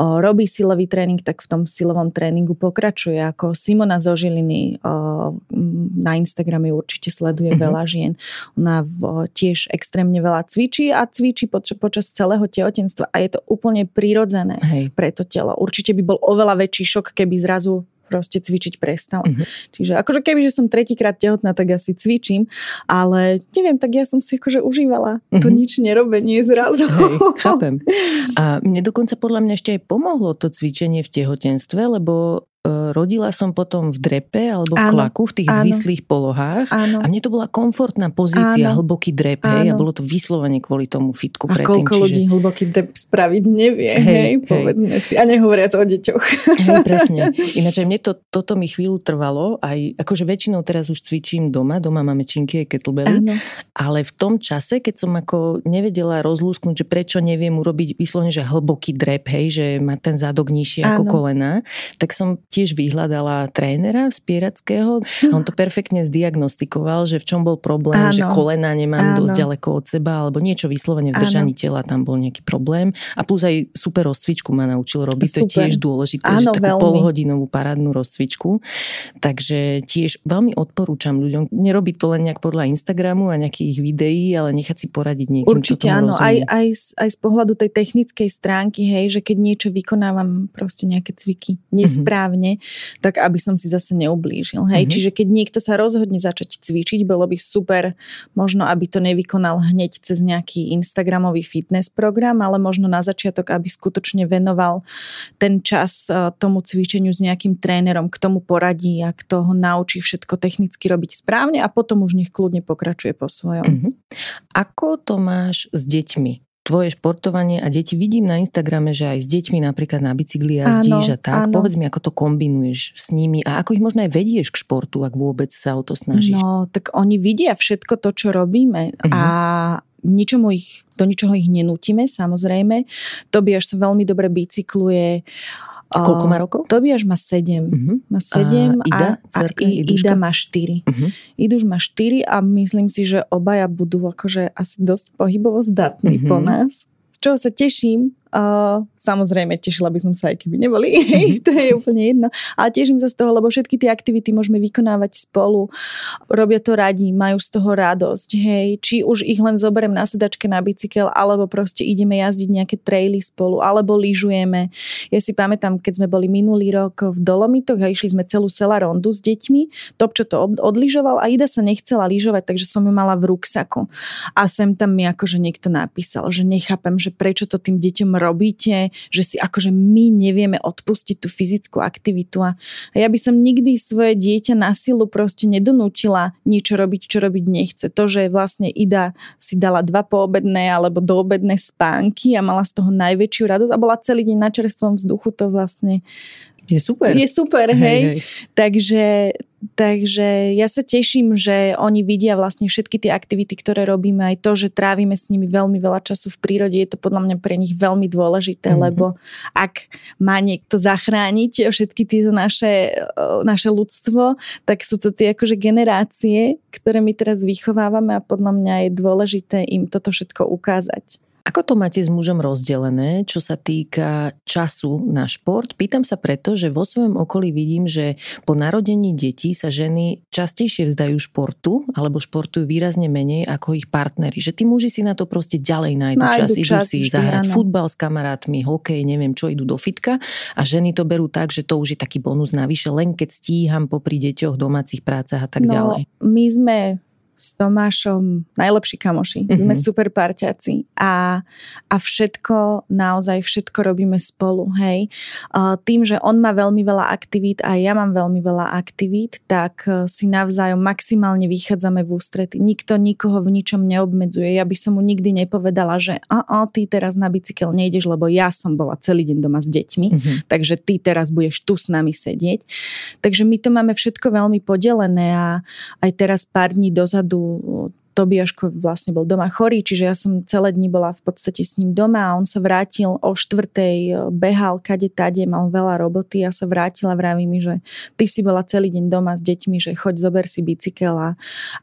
o, robí silový tréning, tak v tom silovom tréningu pokračuje. Ako Simona zo Žiliny o, na Instagrame určite sleduje mm-hmm. veľa žien. Ona o, tiež extrémne veľa cvičí a cvičí poč- počas celého tehotenstva a je to úplne prirodzené Hej. pre to telo. Určite by bol oveľa väčší šok, keby zrazu proste cvičiť prestal. Mm-hmm. Čiže akože keby, že som tretíkrát tehotná, tak asi cvičím, ale neviem, tak ja som si akože užívala mm-hmm. to mhm. nič nerobenie zrazu. Hej, chápem. *laughs* A mne dokonca podľa mňa ešte aj pomohlo to cvičenie v tehotenstve, lebo rodila som potom v drepe alebo v áno, klaku, v tých áno, zvislých polohách áno. a mne to bola komfortná pozícia, áno, hlboký drep, áno. hej, a bolo to vyslovene kvôli tomu fitku a predtým. Koľko čiže... ľudí hlboký drep spraviť nevie, hej, hej, povedzme si. A nehovoriac o deťoch. Hej, *laughs* presne. Ináč aj mne to, toto mi chvíľu trvalo, aj akože väčšinou teraz už cvičím doma, doma máme činky a kettlebelly, áno. ale v tom čase, keď som ako nevedela rozlúsknuť, že prečo neviem urobiť vyslovene, že hlboký drep, hej, že má ten zadok nižšie ako kolena, tak som tiež vyhľadala trénera spierackého. On to perfektne zdiagnostikoval, že v čom bol problém, Áno. že kolena nemám Áno. dosť ďaleko od seba, alebo niečo vyslovene v držaní Áno. tela tam bol nejaký problém. A plus aj super rozcvičku ma naučil robiť, super. to je tiež dôležité, Áno, že takú veľmi. polhodinovú parádnu rozcvičku. Takže tiež veľmi odporúčam ľuďom nerobiť to len nejak podľa Instagramu a nejakých videí, ale nechať si poradiť niekým, Určite áno, aj, aj, z, aj z pohľadu tej technickej stránky, hej, že keď niečo vykonávam proste nejaké cviky mhm. nesprávne, správne, tak aby som si zase neublížil. Hej? Mm-hmm. Čiže keď niekto sa rozhodne začať cvičiť, bolo by super možno, aby to nevykonal hneď cez nejaký Instagramový fitness program, ale možno na začiatok, aby skutočne venoval ten čas e, tomu cvičeniu s nejakým trénerom, k tomu poradí a kto ho naučí všetko technicky robiť správne a potom už nech kľudne pokračuje po svojom. Mm-hmm. Ako to máš s deťmi? Tvoje športovanie a deti vidím na Instagrame, že aj s deťmi napríklad na bicykli jazdíš áno, a tak. Áno. Povedz mi, ako to kombinuješ s nimi a ako ich možno aj vedieš k športu, ak vôbec sa o to snažíš. No, tak oni vidia všetko to, čo robíme uh-huh. a mhm. ničomu ich, do ničoho ich nenútime, samozrejme. Tobiaš sa veľmi dobre bicykluje. Koľko má rokov? Tobiaš má 7. Uh-huh. Má 7 a, Ida, a, a Ida má 4. Uh-huh. Iduš má 4 a myslím si, že obaja budú akože asi dosť pohybovo zdatní uh-huh. po nás. Z čoho sa teším, Uh, samozrejme, tešila by som sa, aj keby neboli. Hej, *laughs* to je úplne jedno. Ale teším sa z toho, lebo všetky tie aktivity môžeme vykonávať spolu. Robia to radi, majú z toho radosť. Hej, či už ich len zoberiem na sedačke na bicykel, alebo proste ideme jazdiť nejaké traily spolu, alebo lyžujeme. Ja si pamätám, keď sme boli minulý rok v Dolomitoch a išli sme celú sela rondu s deťmi, Topčo to odlyžoval a Ida sa nechcela lyžovať, takže som ju mala v ruksaku. A sem tam mi akože niekto napísal, že nechápem, že prečo to tým deťom robíte, že si akože my nevieme odpustiť tú fyzickú aktivitu. A ja by som nikdy svoje dieťa na silu proste nedonútila niečo robiť, čo robiť nechce. To, že vlastne Ida si dala dva poobedné alebo doobedné spánky a mala z toho najväčšiu radosť a bola celý deň na čerstvom vzduchu, to vlastne je super. Je super, hej. hej. hej. Takže, takže ja sa teším, že oni vidia vlastne všetky tie aktivity, ktoré robíme, aj to, že trávime s nimi veľmi veľa času v prírode, je to podľa mňa pre nich veľmi dôležité, mm-hmm. lebo ak má niekto zachrániť všetky tieto naše, naše ľudstvo, tak sú to tie akože generácie, ktoré my teraz vychovávame a podľa mňa je dôležité im toto všetko ukázať. Ako to máte s mužom rozdelené, čo sa týka času na šport? Pýtam sa preto, že vo svojom okolí vidím, že po narodení detí sa ženy častejšie vzdajú športu alebo športujú výrazne menej ako ich partnery. Že tí muži si na to proste ďalej nájdu, nájdu čas. Idú si vždy, zahrať áno. futbal s kamarátmi, hokej, neviem čo, idú do fitka a ženy to berú tak, že to už je taký bonus navyše, len keď stíham popri deťoch, domácich prácach a tak no, ďalej. My sme s Tomášom najlepší kamoši. Mm-hmm. Sme super parťaci a, a všetko, naozaj všetko robíme spolu, hej. Tým, že on má veľmi veľa aktivít a ja mám veľmi veľa aktivít, tak uh, si navzájom maximálne vychádzame v ústrety. Nikto nikoho v ničom neobmedzuje. Ja by som mu nikdy nepovedala, že a, a ty teraz na bicykel nejdeš, lebo ja som bola celý deň doma s deťmi, mm-hmm. takže ty teraz budeš tu s nami sedieť. Takže my to máme všetko veľmi podelené a aj teraz pár dní dozadu dozadu Tobiaško vlastne bol doma chorý, čiže ja som celé dni bola v podstate s ním doma a on sa vrátil o štvrtej, behal kade tade, mal veľa roboty a sa vrátila, vraví mi, že ty si bola celý deň doma s deťmi, že choď zober si bicykel a,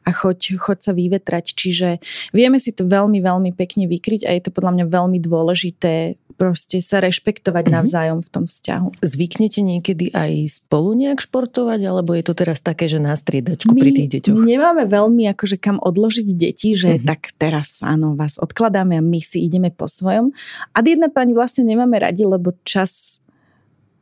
a choď, choď sa vyvetrať. Čiže vieme si to veľmi, veľmi pekne vykryť a je to podľa mňa veľmi dôležité proste sa rešpektovať mm-hmm. navzájom v tom vzťahu. Zvyknete niekedy aj spolu nejak športovať, alebo je to teraz také, že na striedačku my, pri tých deťoch? My nemáme veľmi akože kam odložiť deti, že mm-hmm. tak teraz áno, vás odkladáme a my si ideme po svojom. A jedna pani vlastne nemáme radi, lebo čas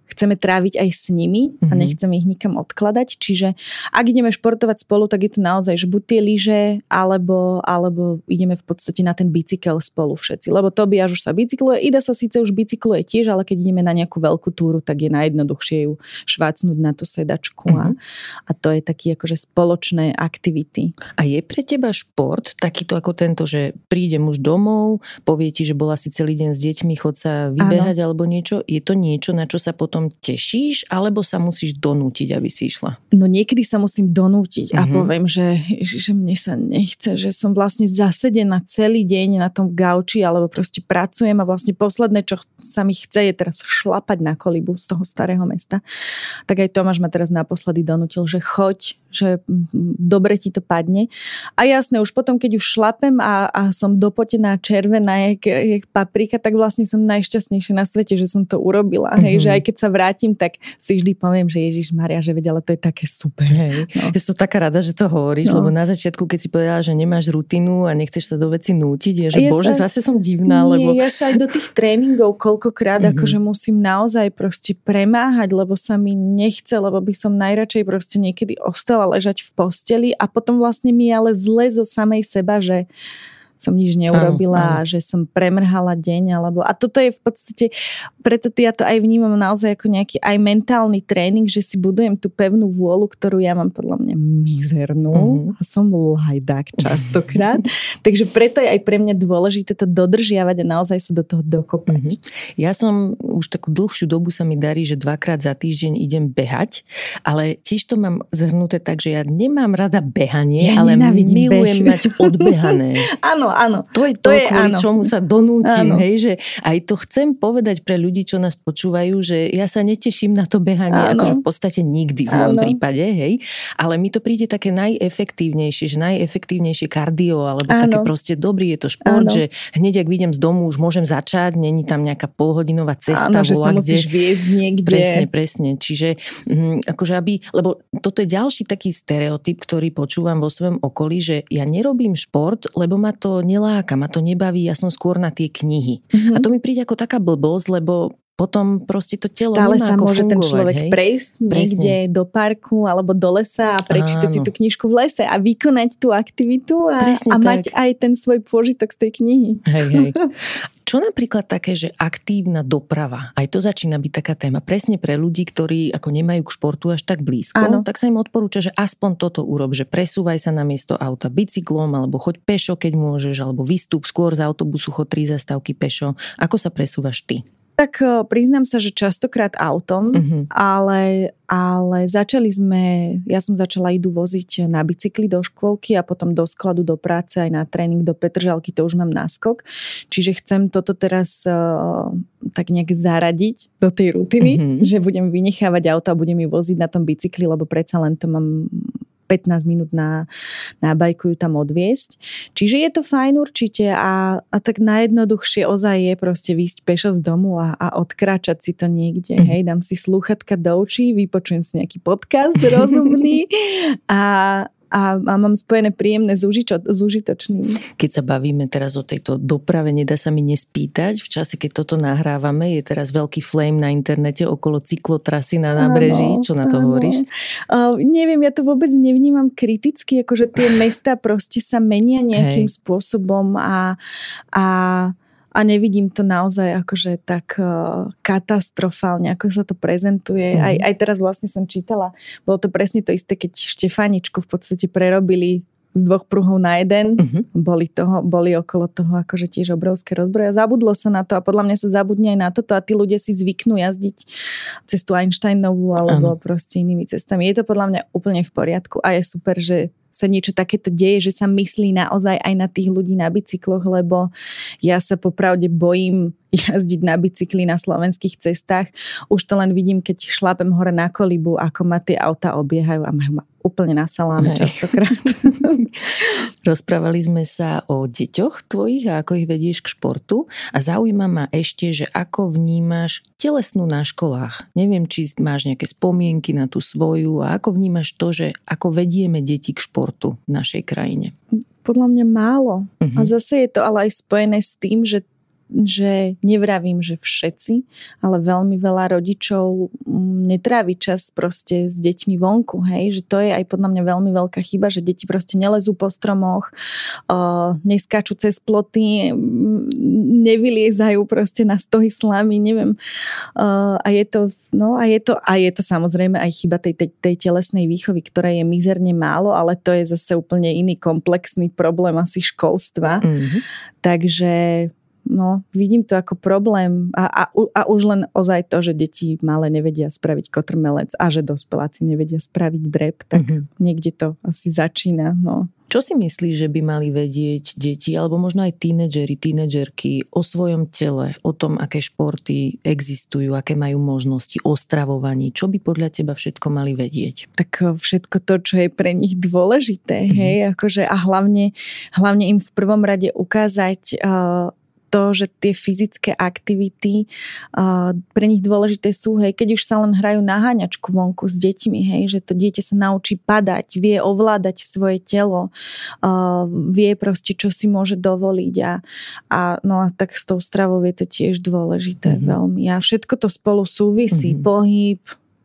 chceme tráviť aj s nimi a mhm. nechceme ich nikam odkladať. Čiže ak ideme športovať spolu, tak je to naozaj, že buď tie lyže, alebo, alebo ideme v podstate na ten bicykel spolu všetci. Lebo to by až už sa bicykluje. Ida sa síce už bicykluje tiež, ale keď ideme na nejakú veľkú túru, tak je najjednoduchšie ju švácnúť na tú sedačku. Mm-hmm. A, a to je taký akože spoločné aktivity. A je pre teba šport takýto ako tento, že príde muž domov, povie ti, že bola si celý deň s deťmi, chod sa vybehať alebo niečo. Je to niečo, na čo sa potom potom tešíš, alebo sa musíš donútiť, aby si išla? No niekedy sa musím donútiť uh-huh. a mhm. poviem, že, že mne sa nechce, že som vlastne zasedená celý deň na tom gauči, alebo proste pracujem a vlastne posledné, čo sa mi chce, je teraz šlapať na kolibu z toho starého mesta. Tak aj Tomáš ma teraz naposledy donútil, že choď, že dobre ti to padne. A jasné, už potom, keď už šlapem a, a som dopotená červená, jak, jak paprika, tak vlastne som najšťastnejšia na svete, že som to urobila. Mm-hmm. Hej, mhm. že aj keď sa vrátim, tak si vždy poviem, že Ježiš Maria, že vedia, ale to je také super. Hej. No. Ja som taká rada, že to hovoríš, no. lebo na začiatku, keď si povedala, že nemáš rutinu a nechceš sa do veci nútiť, je, že ja bože, sa, zase som divná. Nie, lebo... ja sa aj do tých tréningov koľkokrát mm-hmm. akože musím naozaj proste premáhať, lebo sa mi nechce, lebo by som najradšej proste niekedy ostala ležať v posteli a potom vlastne mi ale zle zo samej seba, že som nič neurobila, áno, áno. že som premrhala deň, alebo a toto je v podstate, preto ja to aj vnímam naozaj ako nejaký aj mentálny tréning, že si budujem tú pevnú vôľu, ktorú ja mám podľa mňa mizernú mm-hmm. a som lajdák častokrát, *laughs* takže preto je aj pre mňa dôležité to dodržiavať a naozaj sa do toho dokopať. Mm-hmm. Ja som už takú dlhšiu dobu sa mi darí, že dvakrát za týždeň idem behať, ale tiež to mám zhrnuté tak, že ja nemám rada behanie, ja ale milujem beh. mať odbehané. *laughs* Áno, áno, áno. To je to, to je, kvôli áno. čomu sa donútim. Hej, že aj to chcem povedať pre ľudí, čo nás počúvajú, že ja sa neteším na to behanie, áno. akože v podstate nikdy v môjom prípade, hej. Ale mi to príde také najefektívnejšie, že najefektívnejšie kardio, alebo áno. také proste dobrý je to šport, áno. že hneď ak vidím z domu, už môžem začať, není tam nejaká polhodinová cesta. Áno, že sa musíš viesť niekde. Presne, presne. Čiže hm, akože aby, lebo toto je ďalší taký stereotyp, ktorý počúvam vo svojom okolí, že ja nerobím šport, lebo ma to neláka, ma to nebaví, ja som skôr na tie knihy. Mm-hmm. A to mi príde ako taká blbosť, lebo potom proste to telo Stále sa môže fungovať, ten človek hej? prejsť Presne. niekde do parku alebo do lesa a prečítať Áno. si tú knižku v lese a vykonať tú aktivitu a, a mať aj ten svoj pôžitok z tej knihy. Hej, hej. *laughs* Čo napríklad také, že aktívna doprava, aj to začína byť taká téma, presne pre ľudí, ktorí ako nemajú k športu až tak blízko, Áno. tak sa im odporúča, že aspoň toto urob, že presúvaj sa na miesto auta bicyklom, alebo choď pešo, keď môžeš, alebo vystup skôr z autobusu, chod tri zastávky pešo. Ako sa presúvaš ty? Tak e, priznám sa, že častokrát autom, uh-huh. ale, ale začali sme, ja som začala idú voziť na bicykli do škôlky a potom do skladu, do práce, aj na tréning do Petržalky, to už mám náskok. Čiže chcem toto teraz uh, tak nejak zaradiť do tej rutiny, uh-huh. že budem vynechávať auto a budem ju voziť na tom bicykli, lebo predsa len to mám 15 minút na, na bajku ju tam odviesť. Čiže je to fajn určite a, a tak najjednoduchšie ozaj je proste výjsť pešo z domu a, a odkráčať si to niekde. Mm. Hej, dám si slúchatka do očí, vypočujem si nejaký podcast *laughs* rozumný a, a, a mám spojené príjemné s, užičo, s užitočným. Keď sa bavíme teraz o tejto doprave, nedá sa mi nespýtať. V čase, keď toto nahrávame, je teraz veľký flame na internete okolo cyklotrasy na nábreží. Čo na to áno. hovoríš? Uh, neviem, ja to vôbec nevnímam kriticky, akože tie mesta proste sa menia nejakým Hej. spôsobom a, a a nevidím to naozaj akože tak uh, katastrofálne, ako sa to prezentuje. Mm. Aj, aj teraz vlastne som čítala, bolo to presne to isté, keď Štefaničku v podstate prerobili z dvoch pruhov na jeden. Uh-huh. Boli, toho, boli okolo toho akože tiež obrovské rozbroje. Zabudlo sa na to a podľa mňa sa zabudne aj na toto a tí ľudia si zvyknú jazdiť cestu Einsteinovú alebo ano. proste inými cestami. Je to podľa mňa úplne v poriadku a je super, že sa niečo takéto deje, že sa myslí naozaj aj na tých ľudí na bicykloch, lebo ja sa popravde bojím jazdiť na bicykli na slovenských cestách. Už to len vidím, keď šlapem hore na kolibu, ako ma tie auta obiehajú a majú ma úplne na saláme častokrát. *laughs* Rozprávali sme sa o deťoch tvojich a ako ich vedieš k športu a zaujíma ma ešte, že ako vnímaš telesnú na školách. Neviem, či máš nejaké spomienky na tú svoju a ako vnímaš to, že ako vedieme deti k športu v našej krajine. Podľa mňa málo. Uh-huh. A mhm. zase je to ale aj spojené s tým, že že nevravím, že všetci, ale veľmi veľa rodičov mm, netrávi čas proste s deťmi vonku, hej, že to je aj podľa mňa veľmi veľká chyba, že deti proste nelezú po stromoch, uh, neskáču cez ploty, nevyliezajú proste na stohy slamy, neviem. Uh, a je to, no a je to, a je to samozrejme aj chyba tej, tej, tej telesnej výchovy, ktorá je mizerne málo, ale to je zase úplne iný komplexný problém asi školstva. Mm-hmm. Takže no, vidím to ako problém a, a, a už len ozaj to, že deti malé nevedia spraviť kotrmelec a že dospeláci nevedia spraviť drep, tak mm-hmm. niekde to asi začína. No. Čo si myslíš, že by mali vedieť deti, alebo možno aj tínedžeri, tínedžerky o svojom tele, o tom, aké športy existujú, aké majú možnosti, o stravovaní? Čo by podľa teba všetko mali vedieť? Tak eh, všetko to, čo je pre nich dôležité, mm-hmm. hej, akože a hlavne, hlavne im v prvom rade ukázať uh, to, že tie fyzické aktivity uh, pre nich dôležité sú, hej, keď už sa len hrajú na háňačku vonku s deťmi, hej, že to dieťa sa naučí padať, vie ovládať svoje telo, uh, vie proste, čo si môže dovoliť a, a no a tak s tou stravou je to tiež dôležité mm-hmm. veľmi. A všetko to spolu súvisí, mm-hmm. pohyb,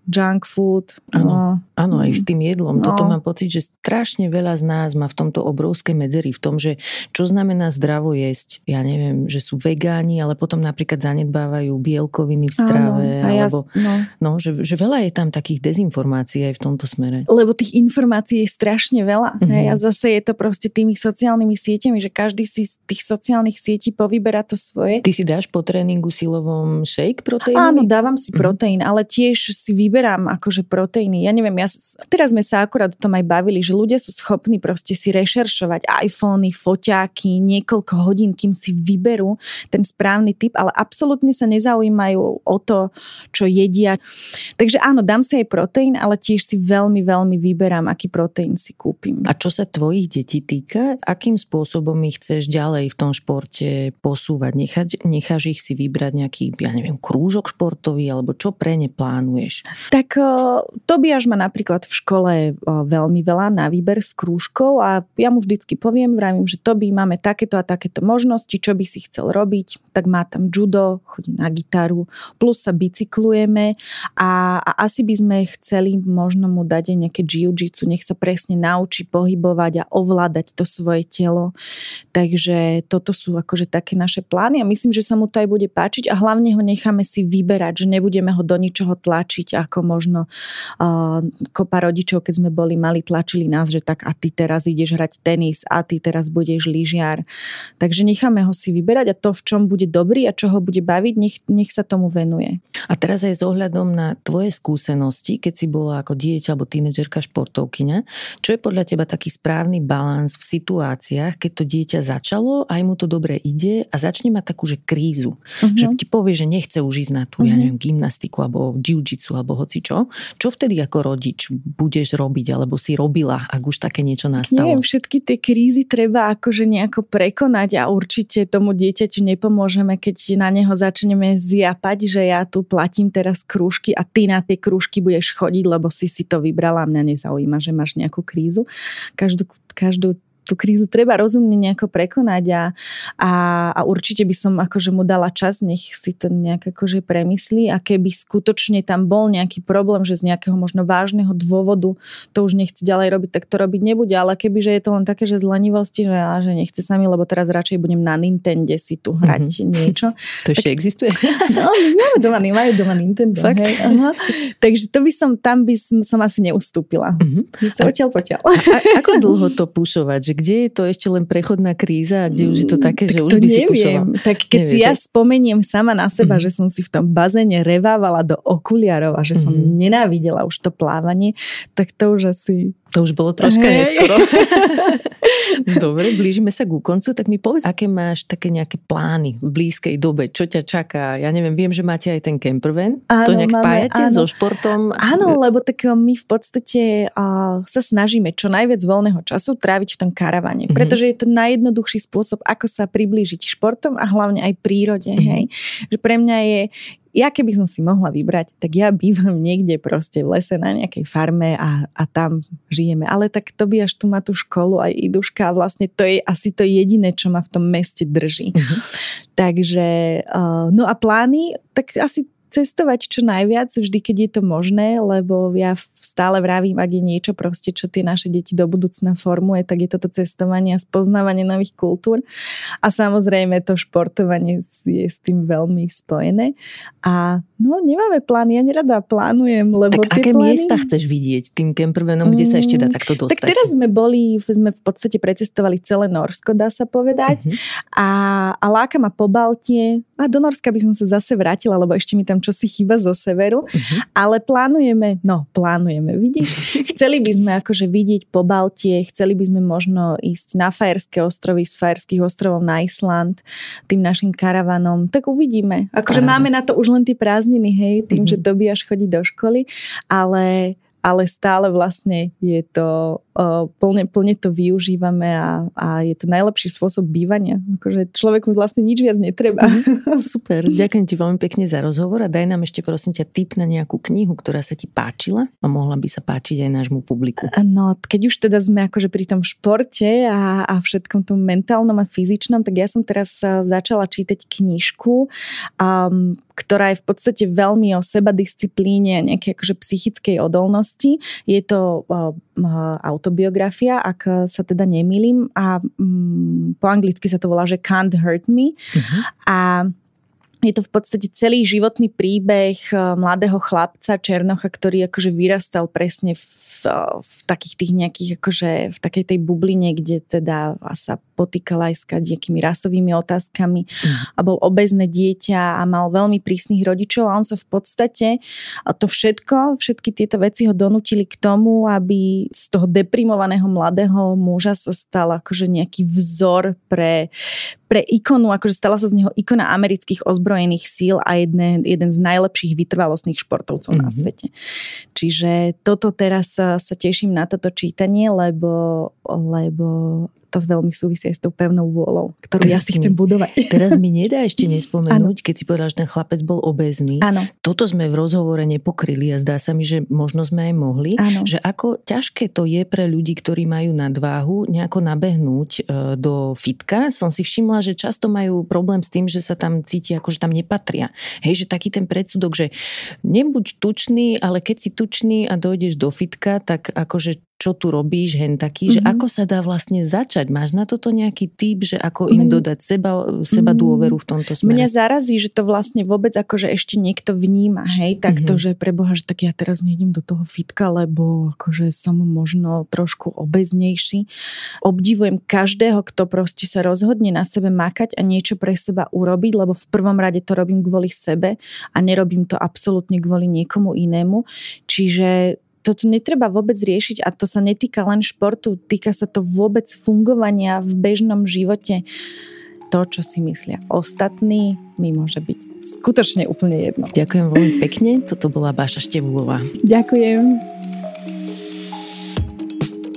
junk food. Áno, no. áno aj s tým jedlom. No. Toto mám pocit, že strašne veľa z nás má v tomto obrovské medzery v tom, že čo znamená zdravo jesť. Ja neviem, že sú vegáni, ale potom napríklad zanedbávajú bielkoviny v strave. Áno, ja, alebo, no. no že, že veľa je tam takých dezinformácií aj v tomto smere. Lebo tých informácií je strašne veľa. Hej, a zase je to proste tými sociálnymi sieťami, že každý si z tých sociálnych sietí povyberá to svoje. Ty si dáš po tréningu silovom shake proteínový? Áno, dávam si mm-hmm. proteín, ale tiež si vy vyberám akože proteíny. Ja neviem, ja, teraz sme sa akurát o tom aj bavili, že ľudia sú schopní proste si rešeršovať iPhony, foťáky, niekoľko hodín, kým si vyberú ten správny typ, ale absolútne sa nezaujímajú o to, čo jedia. Takže áno, dám si aj proteín, ale tiež si veľmi, veľmi vyberám, aký proteín si kúpim. A čo sa tvojich detí týka, akým spôsobom ich chceš ďalej v tom športe posúvať? Nechať, necháš ich si vybrať nejaký, ja neviem, krúžok športový, alebo čo pre ne plánuješ? Tak Tobiaš má napríklad v škole veľmi veľa na výber s krúžkou a ja mu vždycky poviem, vravím, že Tobi, máme takéto a takéto možnosti, čo by si chcel robiť, tak má tam judo, chodí na gitaru, plus sa bicyklujeme a, a asi by sme chceli možno mu dať aj nejaké jiu-jitsu, nech sa presne naučí pohybovať a ovládať to svoje telo. Takže toto sú akože také naše plány a myslím, že sa mu to aj bude páčiť a hlavne ho necháme si vyberať, že nebudeme ho do ničoho tlačiť, ako možno uh, kopa rodičov, keď sme boli mali, tlačili nás, že tak a ty teraz ideš hrať tenis a ty teraz budeš lyžiar. Takže necháme ho si vyberať a to, v čom bude dobrý a čo ho bude baviť, nech, nech sa tomu venuje. A teraz aj s ohľadom na tvoje skúsenosti, keď si bola ako dieťa alebo tínedžerka športovkyňa, čo je podľa teba taký správny balans v situáciách, keď to dieťa začalo, aj mu to dobre ide a začne mať takú, že krízu. Uh-huh. Že ti povie, že nechce už ísť na tú, uh-huh. ja mhm. neviem, gymnastiku alebo jiu-jitsu alebo hoci čo. Čo vtedy ako rodič budeš robiť alebo si robila, ak už také niečo nastalo? Neviem, všetky tie krízy treba akože nejako prekonať a určite tomu dieťaťu nepomôžeme, keď na neho začneme zjapať, že ja tu platím teraz krúžky a ty na tie krúžky budeš chodiť, lebo si si to vybrala a mňa nezaujíma, že máš nejakú krízu. Každú, každú tú krízu treba rozumne nejako prekonať a, a, a určite by som akože mu dala čas, nech si to nejak akože premyslí a keby skutočne tam bol nejaký problém, že z nejakého možno vážneho dôvodu to už nechce ďalej robiť, tak to robiť nebude, ale keby, že je to len také, že z lenivosti, že, a, že nechce sa mi, lebo teraz radšej budem na Nintendo si tu hrať mm-hmm. niečo. *laughs* To ešte tak, existuje? *laughs* No, máme doma, majú doma Nintendo. Fakt? Hej, aha. Takže to by som, tam by som, som asi neustúpila. Mm-hmm. Sa odtiaľ potiaľ. A, a, ako dlho to pušovať? že kde je to ešte len prechodná kríza a kde už je to mm, také, tak že už by neviem. si pušoval? Tak keď Nevieš, si ja spomeniem sama na seba, mm-hmm. že som si v tom bazéne revávala do okuliarov a že som mm-hmm. nenávidela už to plávanie, tak to už asi to už bolo troška hey. neskoro. *laughs* Dobre, blížime sa ku koncu, tak mi povedz, aké máš také nejaké plány v blízkej dobe, čo ťa čaká? Ja neviem, viem, že máte aj ten campervan, áno, to nejak máme, spájate áno. so športom? Áno, lebo tak eh, my v podstate uh, sa snažíme čo najviac voľného času tráviť v tom karavane, mm-hmm. pretože je to najjednoduchší spôsob, ako sa priblížiť športom a hlavne aj prírode. Mm-hmm. Hej? Že pre mňa je, ja keby som si mohla vybrať, tak ja bývam niekde proste v lese na nejakej farme a, a tam žijeme. Ale tak to by až tu má tú školu aj iduška a vlastne to je asi to jediné, čo ma v tom meste drží. Uh-huh. Takže, uh, no a plány, tak asi cestovať čo najviac, vždy, keď je to možné, lebo ja stále vravím, ak je niečo proste, čo tie naše deti do budúcna formuje, tak je toto cestovanie a spoznávanie nových kultúr. A samozrejme to športovanie je s tým veľmi spojené. A no, nemáme plány, ja nerada plánujem, lebo tak aké plány... miesta chceš vidieť tým kempervenom, kde sa ešte dá takto dostať? Tak teraz sme boli, sme v podstate precestovali celé Norsko, dá sa povedať. Uh-huh. A, a láka ma po Baltie. A do Norska by som sa zase vrátila, lebo ešte mi tam čo si chýba zo severu, uh-huh. ale plánujeme, no plánujeme, vidíš, *laughs* chceli by sme akože vidieť po Baltie, chceli by sme možno ísť na Fajerské ostrovy, z Fajerských ostrovov na Island, tým našim karavanom, tak uvidíme. Akože Paráda. máme na to už len tie prázdniny, hej, tým, uh-huh. že dobíjaš chodí do školy, ale ale stále vlastne je to plne, plne to využívame a, a je to najlepší spôsob bývania. Akože človeku vlastne nič viac netreba. Mhm. Super, ďakujem ti veľmi pekne za rozhovor a daj nám ešte prosím ťa tip na nejakú knihu, ktorá sa ti páčila a mohla by sa páčiť aj nášmu publiku. No, keď už teda sme akože pri tom športe a, a všetkom tom mentálnom a fyzičnom, tak ja som teraz začala čítať knižku, um, ktorá je v podstate veľmi o seba disciplíne a nejakej akože psychickej odolnosti. Je to uh, autobiografia, ak sa teda nemýlim a um, po anglicky sa to volá, že Can't Hurt Me. Uh-huh. A je to v podstate celý životný príbeh eh, mladého chlapca Černocha, ktorý akože vyrastal presne v v takých tých nejakých, akože v takej tej bubline, kde teda sa potýkala aj s nejakými rasovými otázkami mm. a bol obezné dieťa a mal veľmi prísnych rodičov a on sa v podstate to všetko, všetky tieto veci ho donútili k tomu, aby z toho deprimovaného mladého muža sa stal akože nejaký vzor pre, pre ikonu, akože stala sa z neho ikona amerických ozbrojených síl a jedne, jeden z najlepších vytrvalostných športovcov mm-hmm. na mhm. svete. Čiže toto teraz sa teším na toto čítanie, lebo, lebo to veľmi súvisí aj s tou pevnou vôľou, ktorú teraz ja si chcem budovať. *laughs* Teraz mi nedá ešte nespomenúť, ano. keď si povedal, že ten chlapec bol obezný. Áno. Toto sme v rozhovore nepokryli a zdá sa mi, že možno sme aj mohli, ano. že ako ťažké to je pre ľudí, ktorí majú nadváhu, nejako nabehnúť e, do fitka. Som si všimla, že často majú problém s tým, že sa tam cítia, ako že tam nepatria. Hej, že taký ten predsudok, že nebuď tučný, ale keď si tučný a dojdeš do fitka, tak akože čo tu robíš, hen taký, mm-hmm. že mhm. ako sa dá vlastne začať? Máš na toto nejaký typ, že ako im dodať seba, seba mhm. dôveru v tomto smere? Mňa zarazí, že to vlastne vôbec akože ešte niekto vníma, hej, takto, mm-hmm. že preboha, že tak ja teraz nejdem do toho fitka, lebo akože som možno trošku obeznejší. Obdivujem každého, kto proste sa rozhodne na sebe makať a niečo pre seba urobiť, lebo v prvom rade to robím kvôli sebe a nerobím to absolútne kvôli niekomu inému. Čiže toto netreba vôbec riešiť a to sa netýka len športu, týka sa to vôbec fungovania v bežnom živote. To, čo si myslia ostatní, mi môže byť skutočne úplne jedno. Ďakujem veľmi pekne, toto bola Baša Števulová. Ďakujem.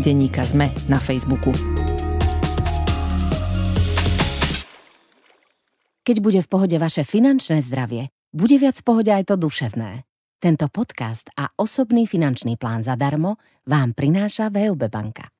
Denníka Sme na Facebooku. Keď bude v pohode vaše finančné zdravie, bude viac v pohode aj to duševné. Tento podcast a osobný finančný plán zadarmo vám prináša VUB banka.